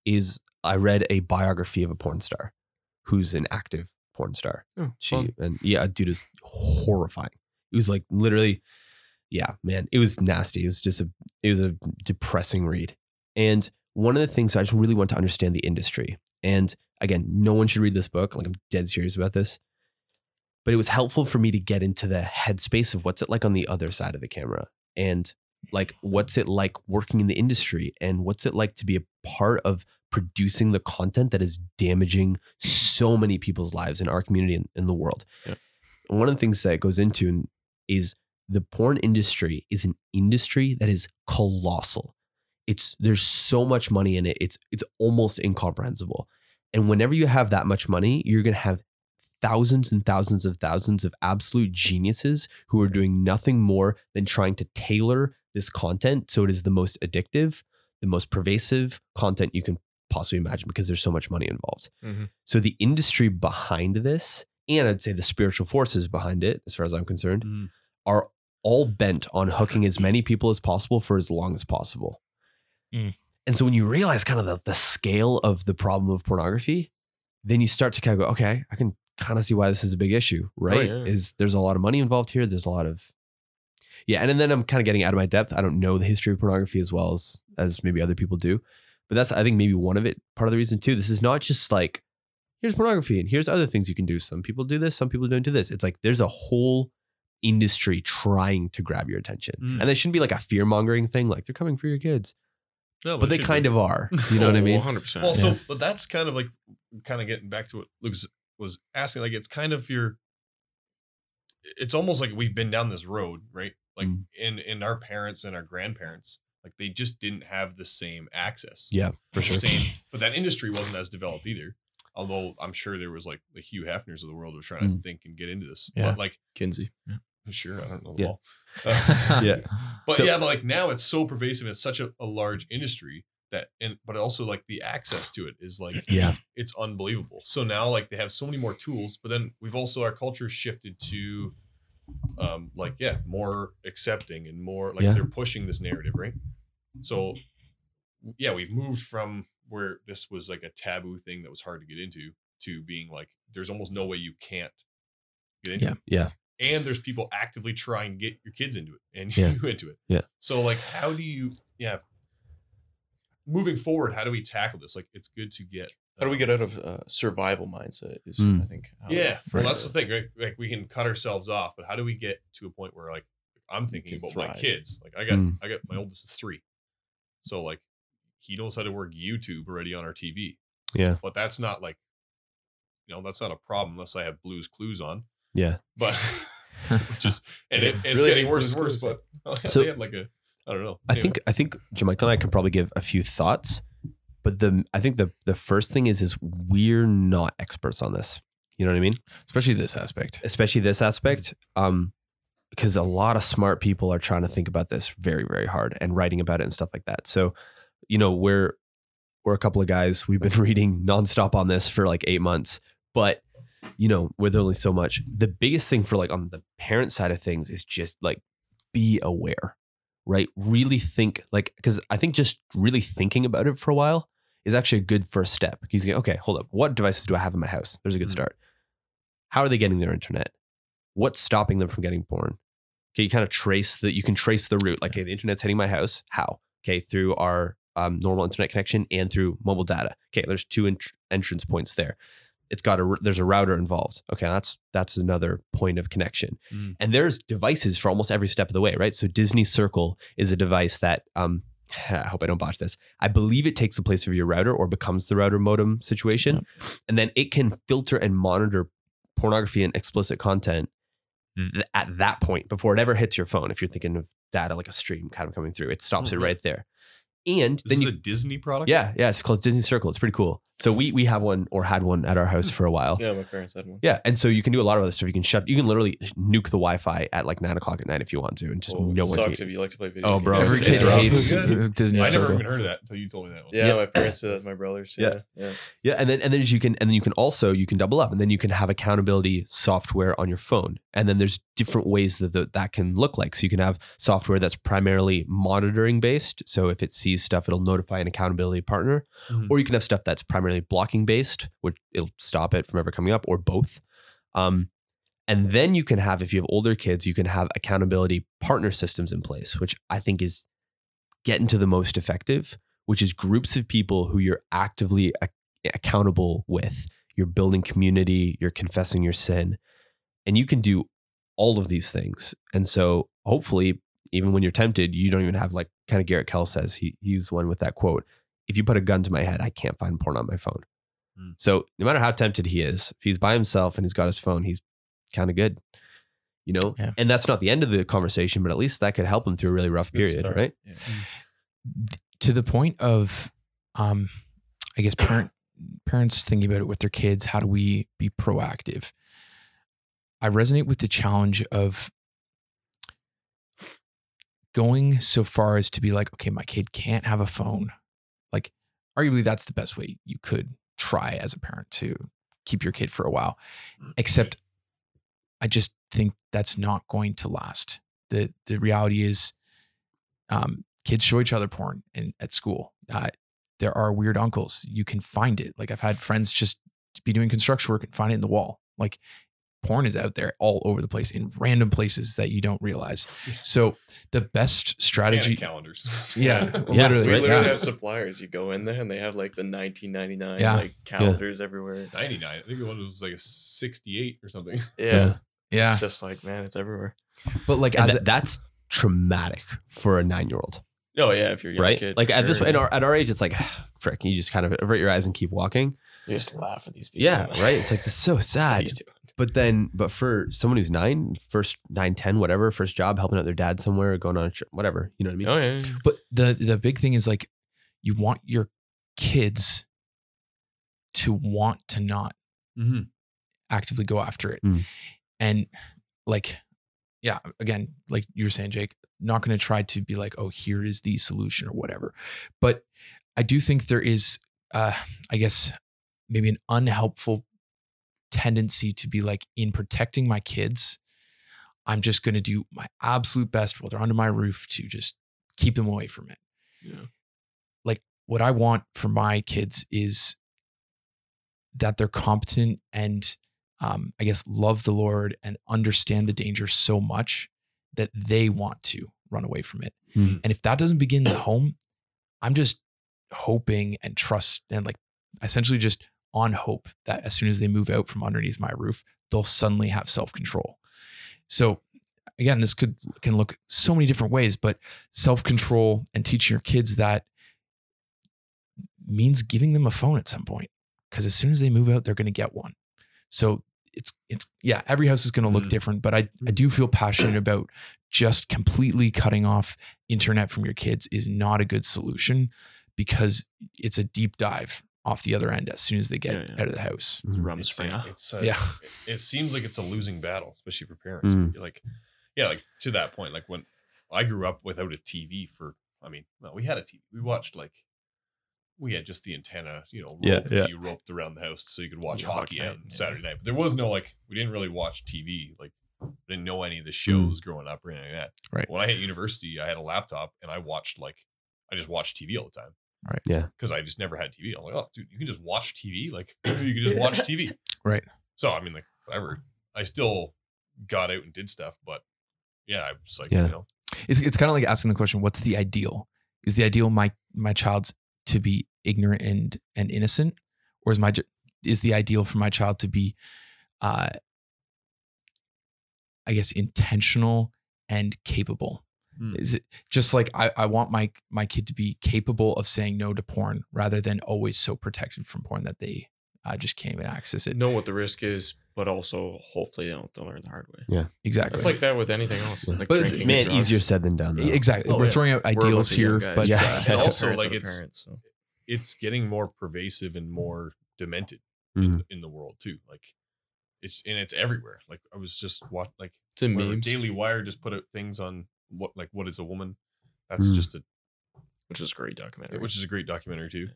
is I read a biography of a porn star who's an active porn star. Oh, She fun. and yeah, dude is horrifying. It was like literally, yeah, man, it was nasty. It was just a it was a depressing read. And one of the things I just really want to understand the industry. And again, no one should read this book. Like I'm dead serious about this. But it was helpful for me to get into the headspace of what's it like on the other side of the camera and like what's it like working in the industry and what's it like to be a part of producing the content that is damaging so many people's lives in our community and in the world. Yep. And one of the things that it goes into is the porn industry is an industry that is colossal. It's there's so much money in it. It's it's almost incomprehensible. And whenever you have that much money, you're going to have thousands and thousands of thousands of absolute geniuses who are doing nothing more than trying to tailor this content so it is the most addictive, the most pervasive content you can possibly imagine because there's so much money involved. Mhm. So the industry behind this, and I'd say the spiritual forces behind it, as far as I'm concerned, Mm. are all bent on hooking as many people as possible for as long as possible. Mm. And so when you realize kind of the, the scale of the problem of pornography, then you start to kind of go, okay, I can kind of see why this is a big issue, right? yeah. Is there's a lot of money involved here. There's a lot of yeah, And, and then I'm kind of getting out of my depth. I don't know the history of pornography as well as as maybe other people do, but that's I think maybe one of it. Part of the reason too. This is not just like here's pornography and here's other things you can do. Some people do this, some people don't do this. It's like there's a whole industry trying to grab your attention, Mm. and it shouldn't be like a fear mongering thing. Like they're coming for your kids, No, but they kind of are. You know what I mean? 100%. Well, yeah. so but that's kind of like kind of getting back to what Lucas was asking. Like it's kind of your. It's almost like we've been down this road, right? Like Mm. in in our parents and our grandparents, like they just didn't have the same access. Yeah, for sure. Same, but that industry wasn't as developed either. Although I'm sure there was like the Hugh Hefners of the world were trying to Mm. think and get into this. Yeah. But like, Kinsey. Sure, I don't know. Yeah. Yeah. Uh, Yeah. but So- yeah, but like now it's so pervasive. It's such a, a large industry that, and but also like the access to it is like Yeah. it's unbelievable. So now like they have so many more tools, but then we've also our culture shifted to um like yeah, more accepting and more like Yeah. they're pushing this narrative, right? So yeah, we've moved from where this was like a taboo thing that was hard to get into to being like there's almost no way you can't get into Yeah. it. Yeah. And there's people actively trying to get your kids into it and Yeah. you into it. Yeah. So like how do you yeah moving forward, how do we tackle this? Like it's good to get How do we um, get out of uh, survival mindset? Is Mm. I think. how yeah, well, that's it. the thing, right? Like we can cut ourselves off, but how do we get to a point where like I'm thinking can about my kids? Like I got Mm. I got my oldest is three. So like he knows how to work YouTube already on our TV. Yeah. But that's not like you know, that's not a problem unless I have blues clues on. Yeah. But just and it, it's really getting worse and worse. But yeah, So- they had like a I don't know. I think I think John-Michael and I can probably give a few thoughts, but the I think the the first thing is is we're not experts on this. You know what I mean? Especially this aspect. Especially this aspect, um, because a lot of smart people are trying to think about this very very hard and writing about it and stuff like that. So, you know, we're we're a couple of guys. We've been reading nonstop on this for like eight months, but you know, with only so much. The biggest thing for like on the parent side of things is just like be aware, right? Really think like because I think just really thinking about it for a while is actually a good first step. He's going, okay, hold up. What devices do I have in my house? There's a good Mhm. start. How are they getting their internet? What's stopping them from getting porn? Okay, you kind of trace that. You can trace the route. Like, okay, the internet's hitting my house. How? Okay, through our um, normal internet connection and through mobile data. Okay, there's two ent- entrance points there. It's got a there's a router involved. Okay, that's that's another point of connection. Mm. And there's devices for almost every step of the way, right? So Disney Circle is a device that um I hope I don't botch this. I believe it takes the place of your router or becomes the router modem situation. And then it can filter and monitor pornography and explicit content th- at that point before it ever hits your phone. If you're thinking of data like a stream kind of coming through, it stops Oh, it right there. and This then is you a Disney product. yeah yeah it's called Disney Circle. It's pretty cool. So we we have one or had one at our house for a while. Yeah, my parents had one. Yeah, and so you can do a lot of other stuff. You can shut. You can literally nuke the Wi-Fi at like nine o'clock at night if you want to, and just Oh, no it one. sucks Can, if you like to play video. Games. Oh, bro, games. Every kid hates Disney I never Circle. even heard of that until you told me that one. Yeah, Yeah. my parents did. That's my brothers. Yeah. Yeah, yeah. yeah, and then and then you can and then you can also you can double up, and then you can have accountability software on your phone, and then there's different ways that the, that can look like. So you can have software that's primarily monitoring based. So if it sees stuff, it'll notify an accountability partner, Mhm. or you can have stuff that's primarily blocking based, which it'll stop it from ever coming up, or both. Um, and then you can have, if you have older kids, you can have accountability partner systems in place, which I think is getting to the most effective, which is groups of people who you're actively ac- accountable with. You're building community, you're confessing your sin, and you can do all of these things. And so hopefully, even when you're tempted, you don't even have like kind of Garrett Kell says, he, he used one with that quote if you put a gun to my head, I can't find porn on my phone. Hmm. So no matter how tempted he is, if he's by himself and he's got his phone, he's kind of good, you know. Yeah. And that's not the end of the conversation, but at least that could help him through a really rough period, start. right? Yeah. to the point of um i guess parent parents thinking about it with their kids how do we be proactive i resonate with the challenge of going so far as to be like okay my kid can't have a phone like arguably that's the best way you could try as a parent to keep your kid for a while except i just think that's not going to last the the reality is um, kids show each other porn in at school. Uh, there are weird uncles. You can find it. Like I've had friends just be doing construction work and find it in the wall. Like porn is out there all over the place in random places that you don't realize. Yeah. So the best strategy. Panic calendars. Yeah, Yeah, literally. We literally yeah. have suppliers. You go in there and they have like the 1999 Yeah. like calendars everywhere. 99. I think one was like a 68 or something. Yeah. Yeah, It's just like, man, it's everywhere. but like And as that- a, that's traumatic for a nine year old, Oh yeah, if you're a young right? kid, like for at this sure, in yeah. our, at our age, it's like, frick, you just kind of avert your eyes and keep walking. you just laugh at these people. Yeah, right. It's like this is so What are sad. You doing? But then, but for someone who's nine, first nine, ten, whatever, first job, helping out their dad somewhere, or going on a trip, whatever, you know what I mean? Oh yeah, yeah. but the the big thing is like you want your kids to want to not Mm-hmm. actively go after it. Mm. And like, yeah, again, like you were saying, Jake, not going to try to be like, oh, here is the solution or whatever. But I do think there is, uh, I guess, maybe an unhelpful tendency to be like, in protecting my kids, I'm just going to do my absolute best while they're under my roof to just keep them away from it. Yeah. Like, what I want for my kids is that they're competent and um, I guess love the Lord and understand the danger so much that they want to run away from it. Hmm. And if that doesn't begin in the home, I'm just hoping and trust and like essentially just on hope that as soon as they move out from underneath my roof, they'll suddenly have self control. So again, this could can look so many different ways, but self control and teaching your kids that means giving them a phone at some point because as soon as they move out, they're going to get one. So it's it's yeah, every house is going to look Mm. different, but I I do feel passionate about just completely cutting off internet from your kids is not a good solution because it's a deep dive off the other end as soon as they get Yeah, yeah. out of the house. Mhm. Rumspringa. It's, uh, Yeah. It, it seems like it's a losing battle, especially for parents. Mm. Like, yeah, like to that point, like when I grew up without a TV for, I mean, well, we had a TV. We watched like, we had just the antenna, you know, rope Yeah, that yeah. you roped around the house so you could watch Yeah, hockey hockey on night, yeah. Saturday night. But there was no like, we didn't really watch TV. Like, didn't know any of the Mm. shows growing up or anything like that. Right. When I hit university, I had a laptop and I watched like, I just watched TV all the time. Right. Yeah. Because I just never had TV. I was like, oh, dude, you can just watch TV. Like, you can just watch TV. Right. So I mean, like whatever. I still got out and did stuff, but yeah, I was like, Yeah. you know, It's it's kind of like asking the question, what's the ideal? Is the ideal my my child's to be ignorant and and innocent, or is my is the ideal for my child to be, uh, I guess, intentional and capable? Hmm. Is it just like I, I want my my kid to be capable of saying no to porn rather than always so protected from porn that they uh, just can't even access it? know what the risk is but also hopefully they don't have to learn the hard way. Yeah, exactly. It's like that with anything else. Yeah. Like But drinking Man, easier said than done. Though. exactly. Oh, We're yeah. throwing out ideals bunch of young here, but Yeah. uh, And also, like, it's- parents, so. it's getting more pervasive and more demented Mhm. in, in the world too. Like it's and it's everywhere. Like I was just watching like It's in whatever, memes, Daily Wire just put out things on what like what is a woman. That's Mm. just a which is a great documentary. which is a great documentary too.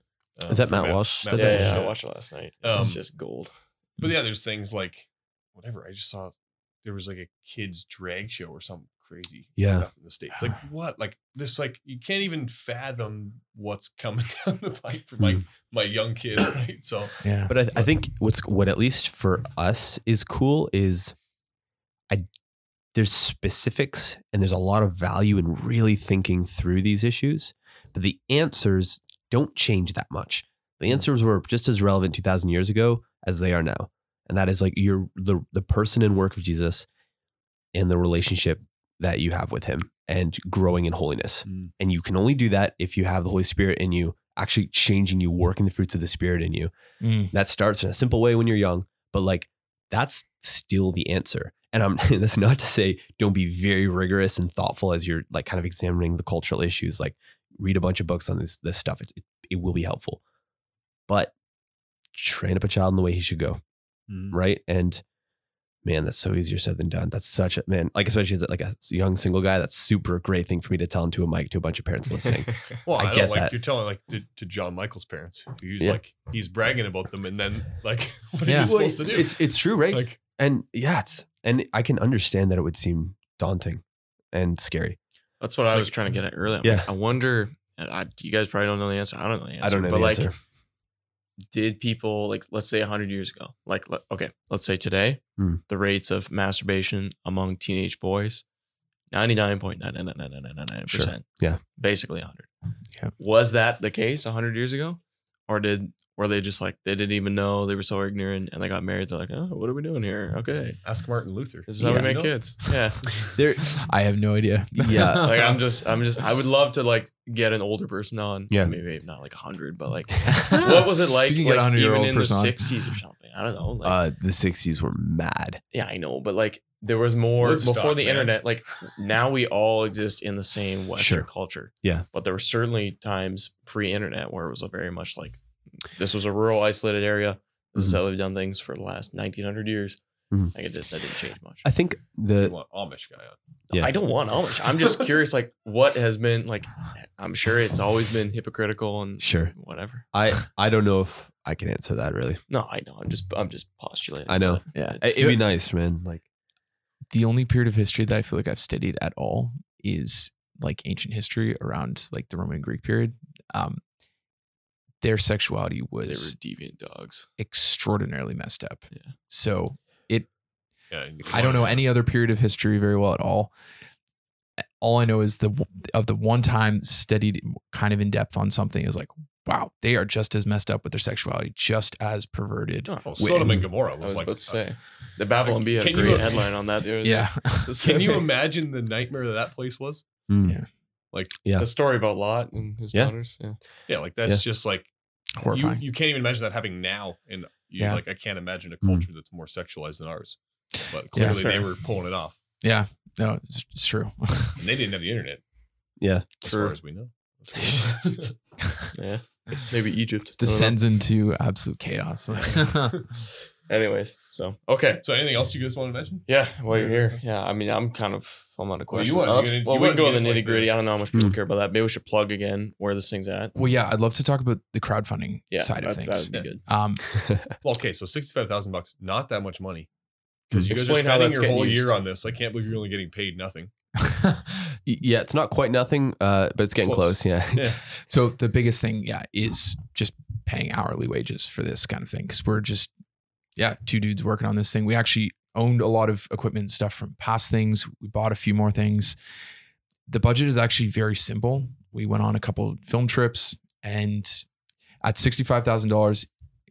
Um, Is that from Matt Walsh Matt did yeah, that? yeah, Walsh, I watched it last night. Um, it's just gold. But yeah, there's things like whatever. I just saw there was like a kids drag show or something crazy. Yeah. stuff in the states. Like what? Like this? Like you can't even fathom what's coming down the pipe for my Mm. my young kid, right? So yeah. But I, I think what's what at least for us is cool is I there's specifics and there's a lot of value in really thinking through these issues, but the answers don't change that much. The answers were just as relevant 2000 years ago as they are now. And that is like you're the the person and work of Jesus and the relationship that you have with him and growing in holiness. Mm. And you can only do that if you have the Holy Spirit in you, actually changing you, working the fruits of the Spirit in you Mm. that starts in a simple way when you're young, but like that's still the answer. And I'm that's not to say don't be very rigorous and thoughtful as you're like kind of examining the cultural issues. Like read a bunch of books on this this stuff. It's, it it will be helpful, but train up a child in the way he should go, Mm. right? And man, that's so easier said than done. That's such a man, like especially as like a young single guy. That's super great thing for me to tell into a mic to a bunch of parents listening. Well, I I, don't get like that. you're telling like to, to John-Michael's parents. He's Yeah. like he's bragging about them, and then like what Yeah. are you supposed to do? It's it's true, right? like and yeah, it's, and I can understand that it would seem daunting and scary. That's what I was trying to get at earlier. Yeah. I wonder. I, you guys probably don't know the answer. I don't know the answer. I don't know but the like, answer. did people like let's say 100 years ago like okay let's say today Hmm. the rates of masturbation among teenage boys 99.99999% Sure. Yeah. basically 100 Yeah. was that the case 100 years ago or did were they just like they didn't even know they were so ignorant and they got married they're like oh what are we doing here okay ask Martin Luther. this is how Yeah. we make kids yeah There, I have no idea. Yeah. like i'm just i'm just i would love to like get an older person on Yeah. maybe not like 100 but like what was it like, you can get a like even 100-year-old in the person on. 60s or something i don't know like uh, the '60s were mad. Yeah, I know, but like there was more Woodstock, before the man. internet. Like now we all exist in the same Western Sure. culture. Yeah. But there were certainly times pre-internet where it was a very much like this was a rural, isolated area. This is Mhm. how they've done things for the last nineteen hundred years. Mhm. Like it did, that didn't change much. I think You the want Amish guy on. yeah. I don't want Amish. I'm just curious, like what has been like. I'm sure it's always been hypocritical and Sure. whatever. I I don't know if I can answer that really. No, I know. I'm just I'm just postulating. I know. Yeah. It'd be nice, man. Like the only period of history that I feel like I've studied at all is like ancient history around like the Roman and Greek period. Um, their sexuality they were was deviant dogs. extraordinarily messed up. Yeah. So Yeah, I don't know any other period of history very well at all. All I know is the of the one time studied kind of in depth on something is like, wow, they are just as messed up with their sexuality, just as perverted. Oh, Wait, Sodom and and- Gomorrah I was was like. about to uh, say the Babylon Bee had a Can you- great headline on that. The. Yeah. Can you imagine the nightmare that that place was? mm, Yeah. Like, Yeah. the story about Lot and his Yeah. daughters? Yeah, yeah, like that's just like Horrifying. you can't even imagine that happening now. And you, Yeah. like, I can't imagine a Mm. culture that's more sexualized than ours. But Yeah. clearly, they were pulling it off, yeah. No, it's, it's true. and they didn't have the internet, yeah. as True. far as we know. Yeah. Maybe Egypt It descends into absolute chaos. Anyways, so okay, so, anything else you guys want to mention? yeah. While you're here, yeah. I mean, I'm kind of I'm on a Well, you question. wanna Let's- well, you we wanna can go get to the nitty gritty. I don't know how much people Mm. care about that. Maybe we should plug again where this thing's at. well, yeah, I'd love to talk about the crowdfunding Yeah, side of things. that would be good. Um, Well, okay, so sixty-five thousand bucks, not that much money. Because you guys Explain are how spending that's your whole used. year on this. I can't believe you're only getting paid nothing. Yeah, it's not quite nothing, uh, but it's getting Close. close. Yeah. Yeah. So the biggest thing, yeah, is just paying hourly wages for this kind of thing because we're just, yeah, two dudes working on this thing. We actually owned a lot of equipment and stuff from past things. We bought a few more things. The budget is actually very simple. We went on a couple film trips, and at sixty-five thousand dollars,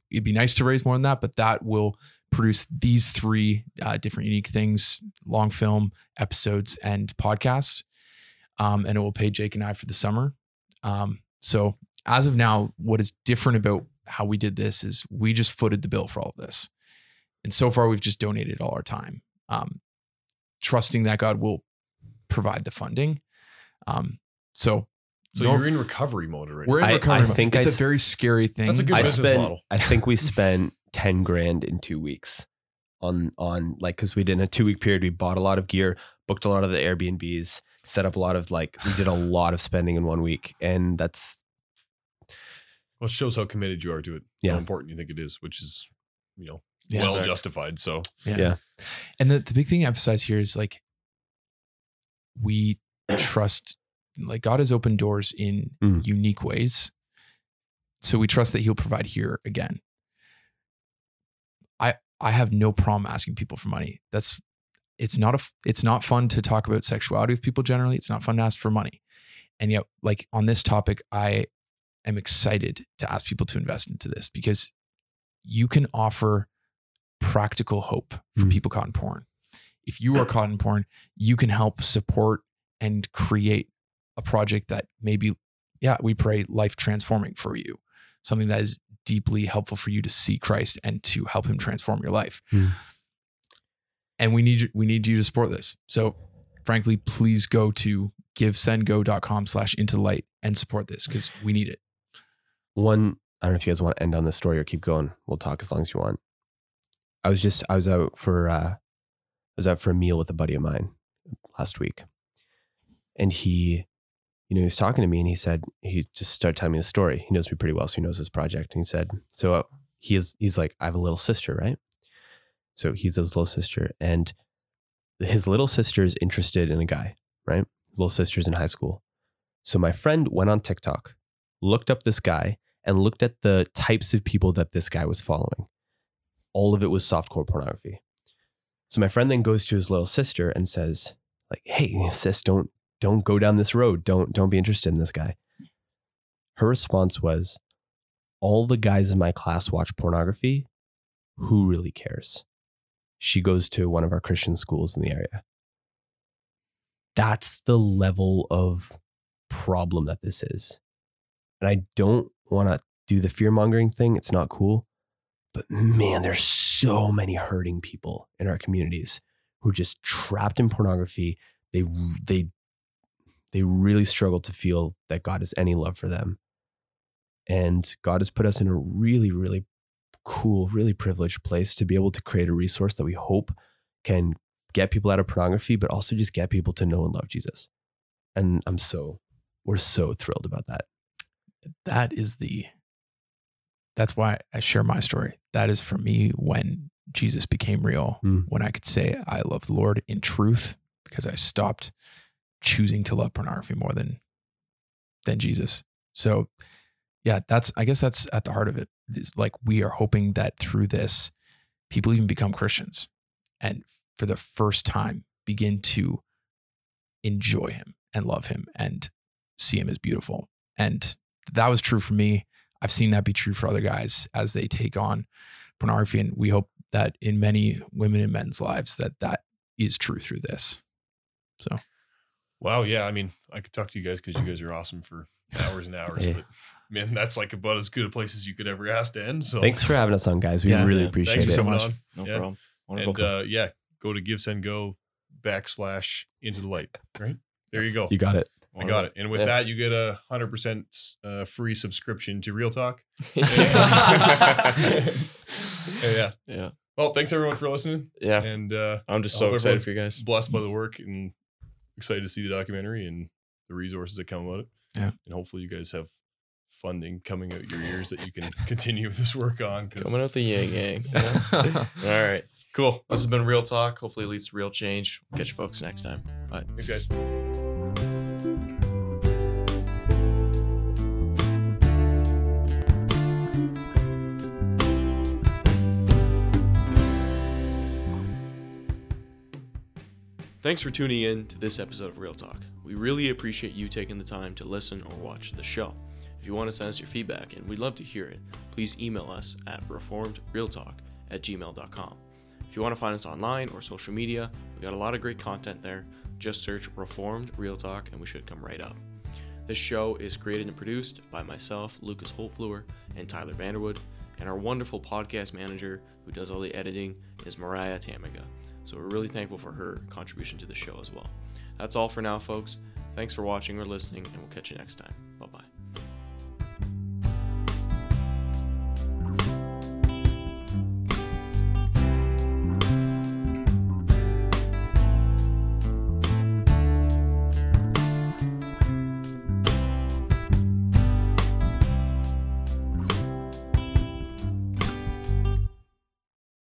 it'd be nice to raise more than that, but that will produce these three uh, different unique things: long film, episodes, and podcast. Um, and it will pay Jake and I for the summer. Um, so as of now, what is different about how we did this is we just footed the bill for all of this. And so far we've just donated all our time, um, trusting that God will provide the funding. Um, so, So no- you're in recovery mode already. we're in I- I recovery. mode. think it's I a s- very scary thing. That's a good I business spent, model. I think we spent 10 grand in two weeks on, on like, cause we did in a two week period, we bought a lot of gear, booked a lot of the Airbnbs, set up a lot of like, we did a lot of spending in one week. And that's, Well, it shows how committed you are to it. Yeah. How important you think it is, which is, you know, Yeah. well justified. So Yeah. And the, the big thing I emphasize here is like we trust like God has opened doors in Mm. unique ways. So we trust that he'll provide here again. I I have no problem asking people for money. That's it's not a it's not fun to talk about sexuality with people generally. It's not fun to ask for money. And yet like on this topic I am excited to ask people to invest into this because you can offer practical hope for Mm. people caught in porn. If you are caught in porn, you can help support and create a project that maybe, yeah, we pray life transforming for you, something that is deeply helpful for you to see Christ and to help him transform your life. Mm. And we need you- we need you to support this. So frankly, please go to givesendgo.com slash into light and support this because we need it. one i don't know if you guys want to end on this story or keep going we'll talk as long as you want i was just i was out for uh i was out for a meal with a buddy of mine last week. And he you know he was talking to me and he said he just started telling me the story. He knows me pretty well so he knows this project. And he said so uh, he is he's like i have a little sister right? So he's his little sister and his little sister is interested in a guy right? His little sister's in high school. So my friend went on tiktok looked up this guy and looked at the types of people that this guy was following. All of it was softcore pornography. So my friend then goes to his little sister and says, like, hey, sis, don't don't go down this road. Don't don't be interested in this guy. Her response was, all the guys in my class watch pornography. Who really cares? She goes to one of our Christian schools in the area. That's the level of problem that this is. And I don't want to do the fear mongering thing. It's not cool. But man, there's so many hurting people in our communities who are just trapped in pornography. They they they really struggle to feel that God has any love for them. And God has put us in a really, really cool, really privileged place to be able to create a resource that we hope can get people out of pornography, but also just get people to know and love Jesus. And I'm so, we're so thrilled about that. that is the that's why I share my story. That is for me when Jesus became real, Mm. when I could say I love the Lord in truth because I stopped choosing to love pornography more than than Jesus. So yeah, that's I guess that's at the heart of it. Is like we are hoping that through this people even become Christians and for the first time begin to enjoy him and love him and see him as beautiful. And that was true for me. I've seen that be true for other guys as they take on pornography. And we hope that in many women and men's lives that that is true through this. So Wow, yeah. I mean, I could talk to you guys because you guys are awesome for hours and hours. Hey. But man, that's like about as good a place as you could ever ask to end. So Thanks for having us on, guys. We Yeah. really Yeah. appreciate thanks it. for so much. on. No Yeah. problem. Wonderful. And uh, yeah, go to Give Send Go backslash into the light. Right there, you go. You got it. I got it. And with Yeah. that, you get a hundred percent uh, free subscription to Real Talk. yeah. Yeah, yeah. yeah. Well, thanks everyone for listening, Yeah. and uh, I'm just so excited for you guys. blessed by the work and excited to see the documentary and the resources that come about it. Yeah. and hopefully you guys have funding coming out your ears that you can continue this work on. Coming out the yang yang. you know? All right. Cool. This has been Real Talk. Hopefully it leads to real change. Catch you folks next time. Bye. Thanks, guys. Thanks for tuning in to this episode of Real Talk. We really appreciate you taking the time to listen or watch the show. If you want to send us your feedback, and we'd love to hear it, please email us at reformedrealtalk at gmail.com. If you want to find us online or social media, we got a lot of great content there. Just search Reformed Real Talk and we should come right up. This show is created and produced by myself, Lucas Holtfluer, and Tyler Vanderwood, and our wonderful podcast manager who does all the editing is Mariah Tamiga. So we're really thankful for her contribution to the show as well. That's all for now, folks. Thanks for watching or listening, and we'll catch you next time.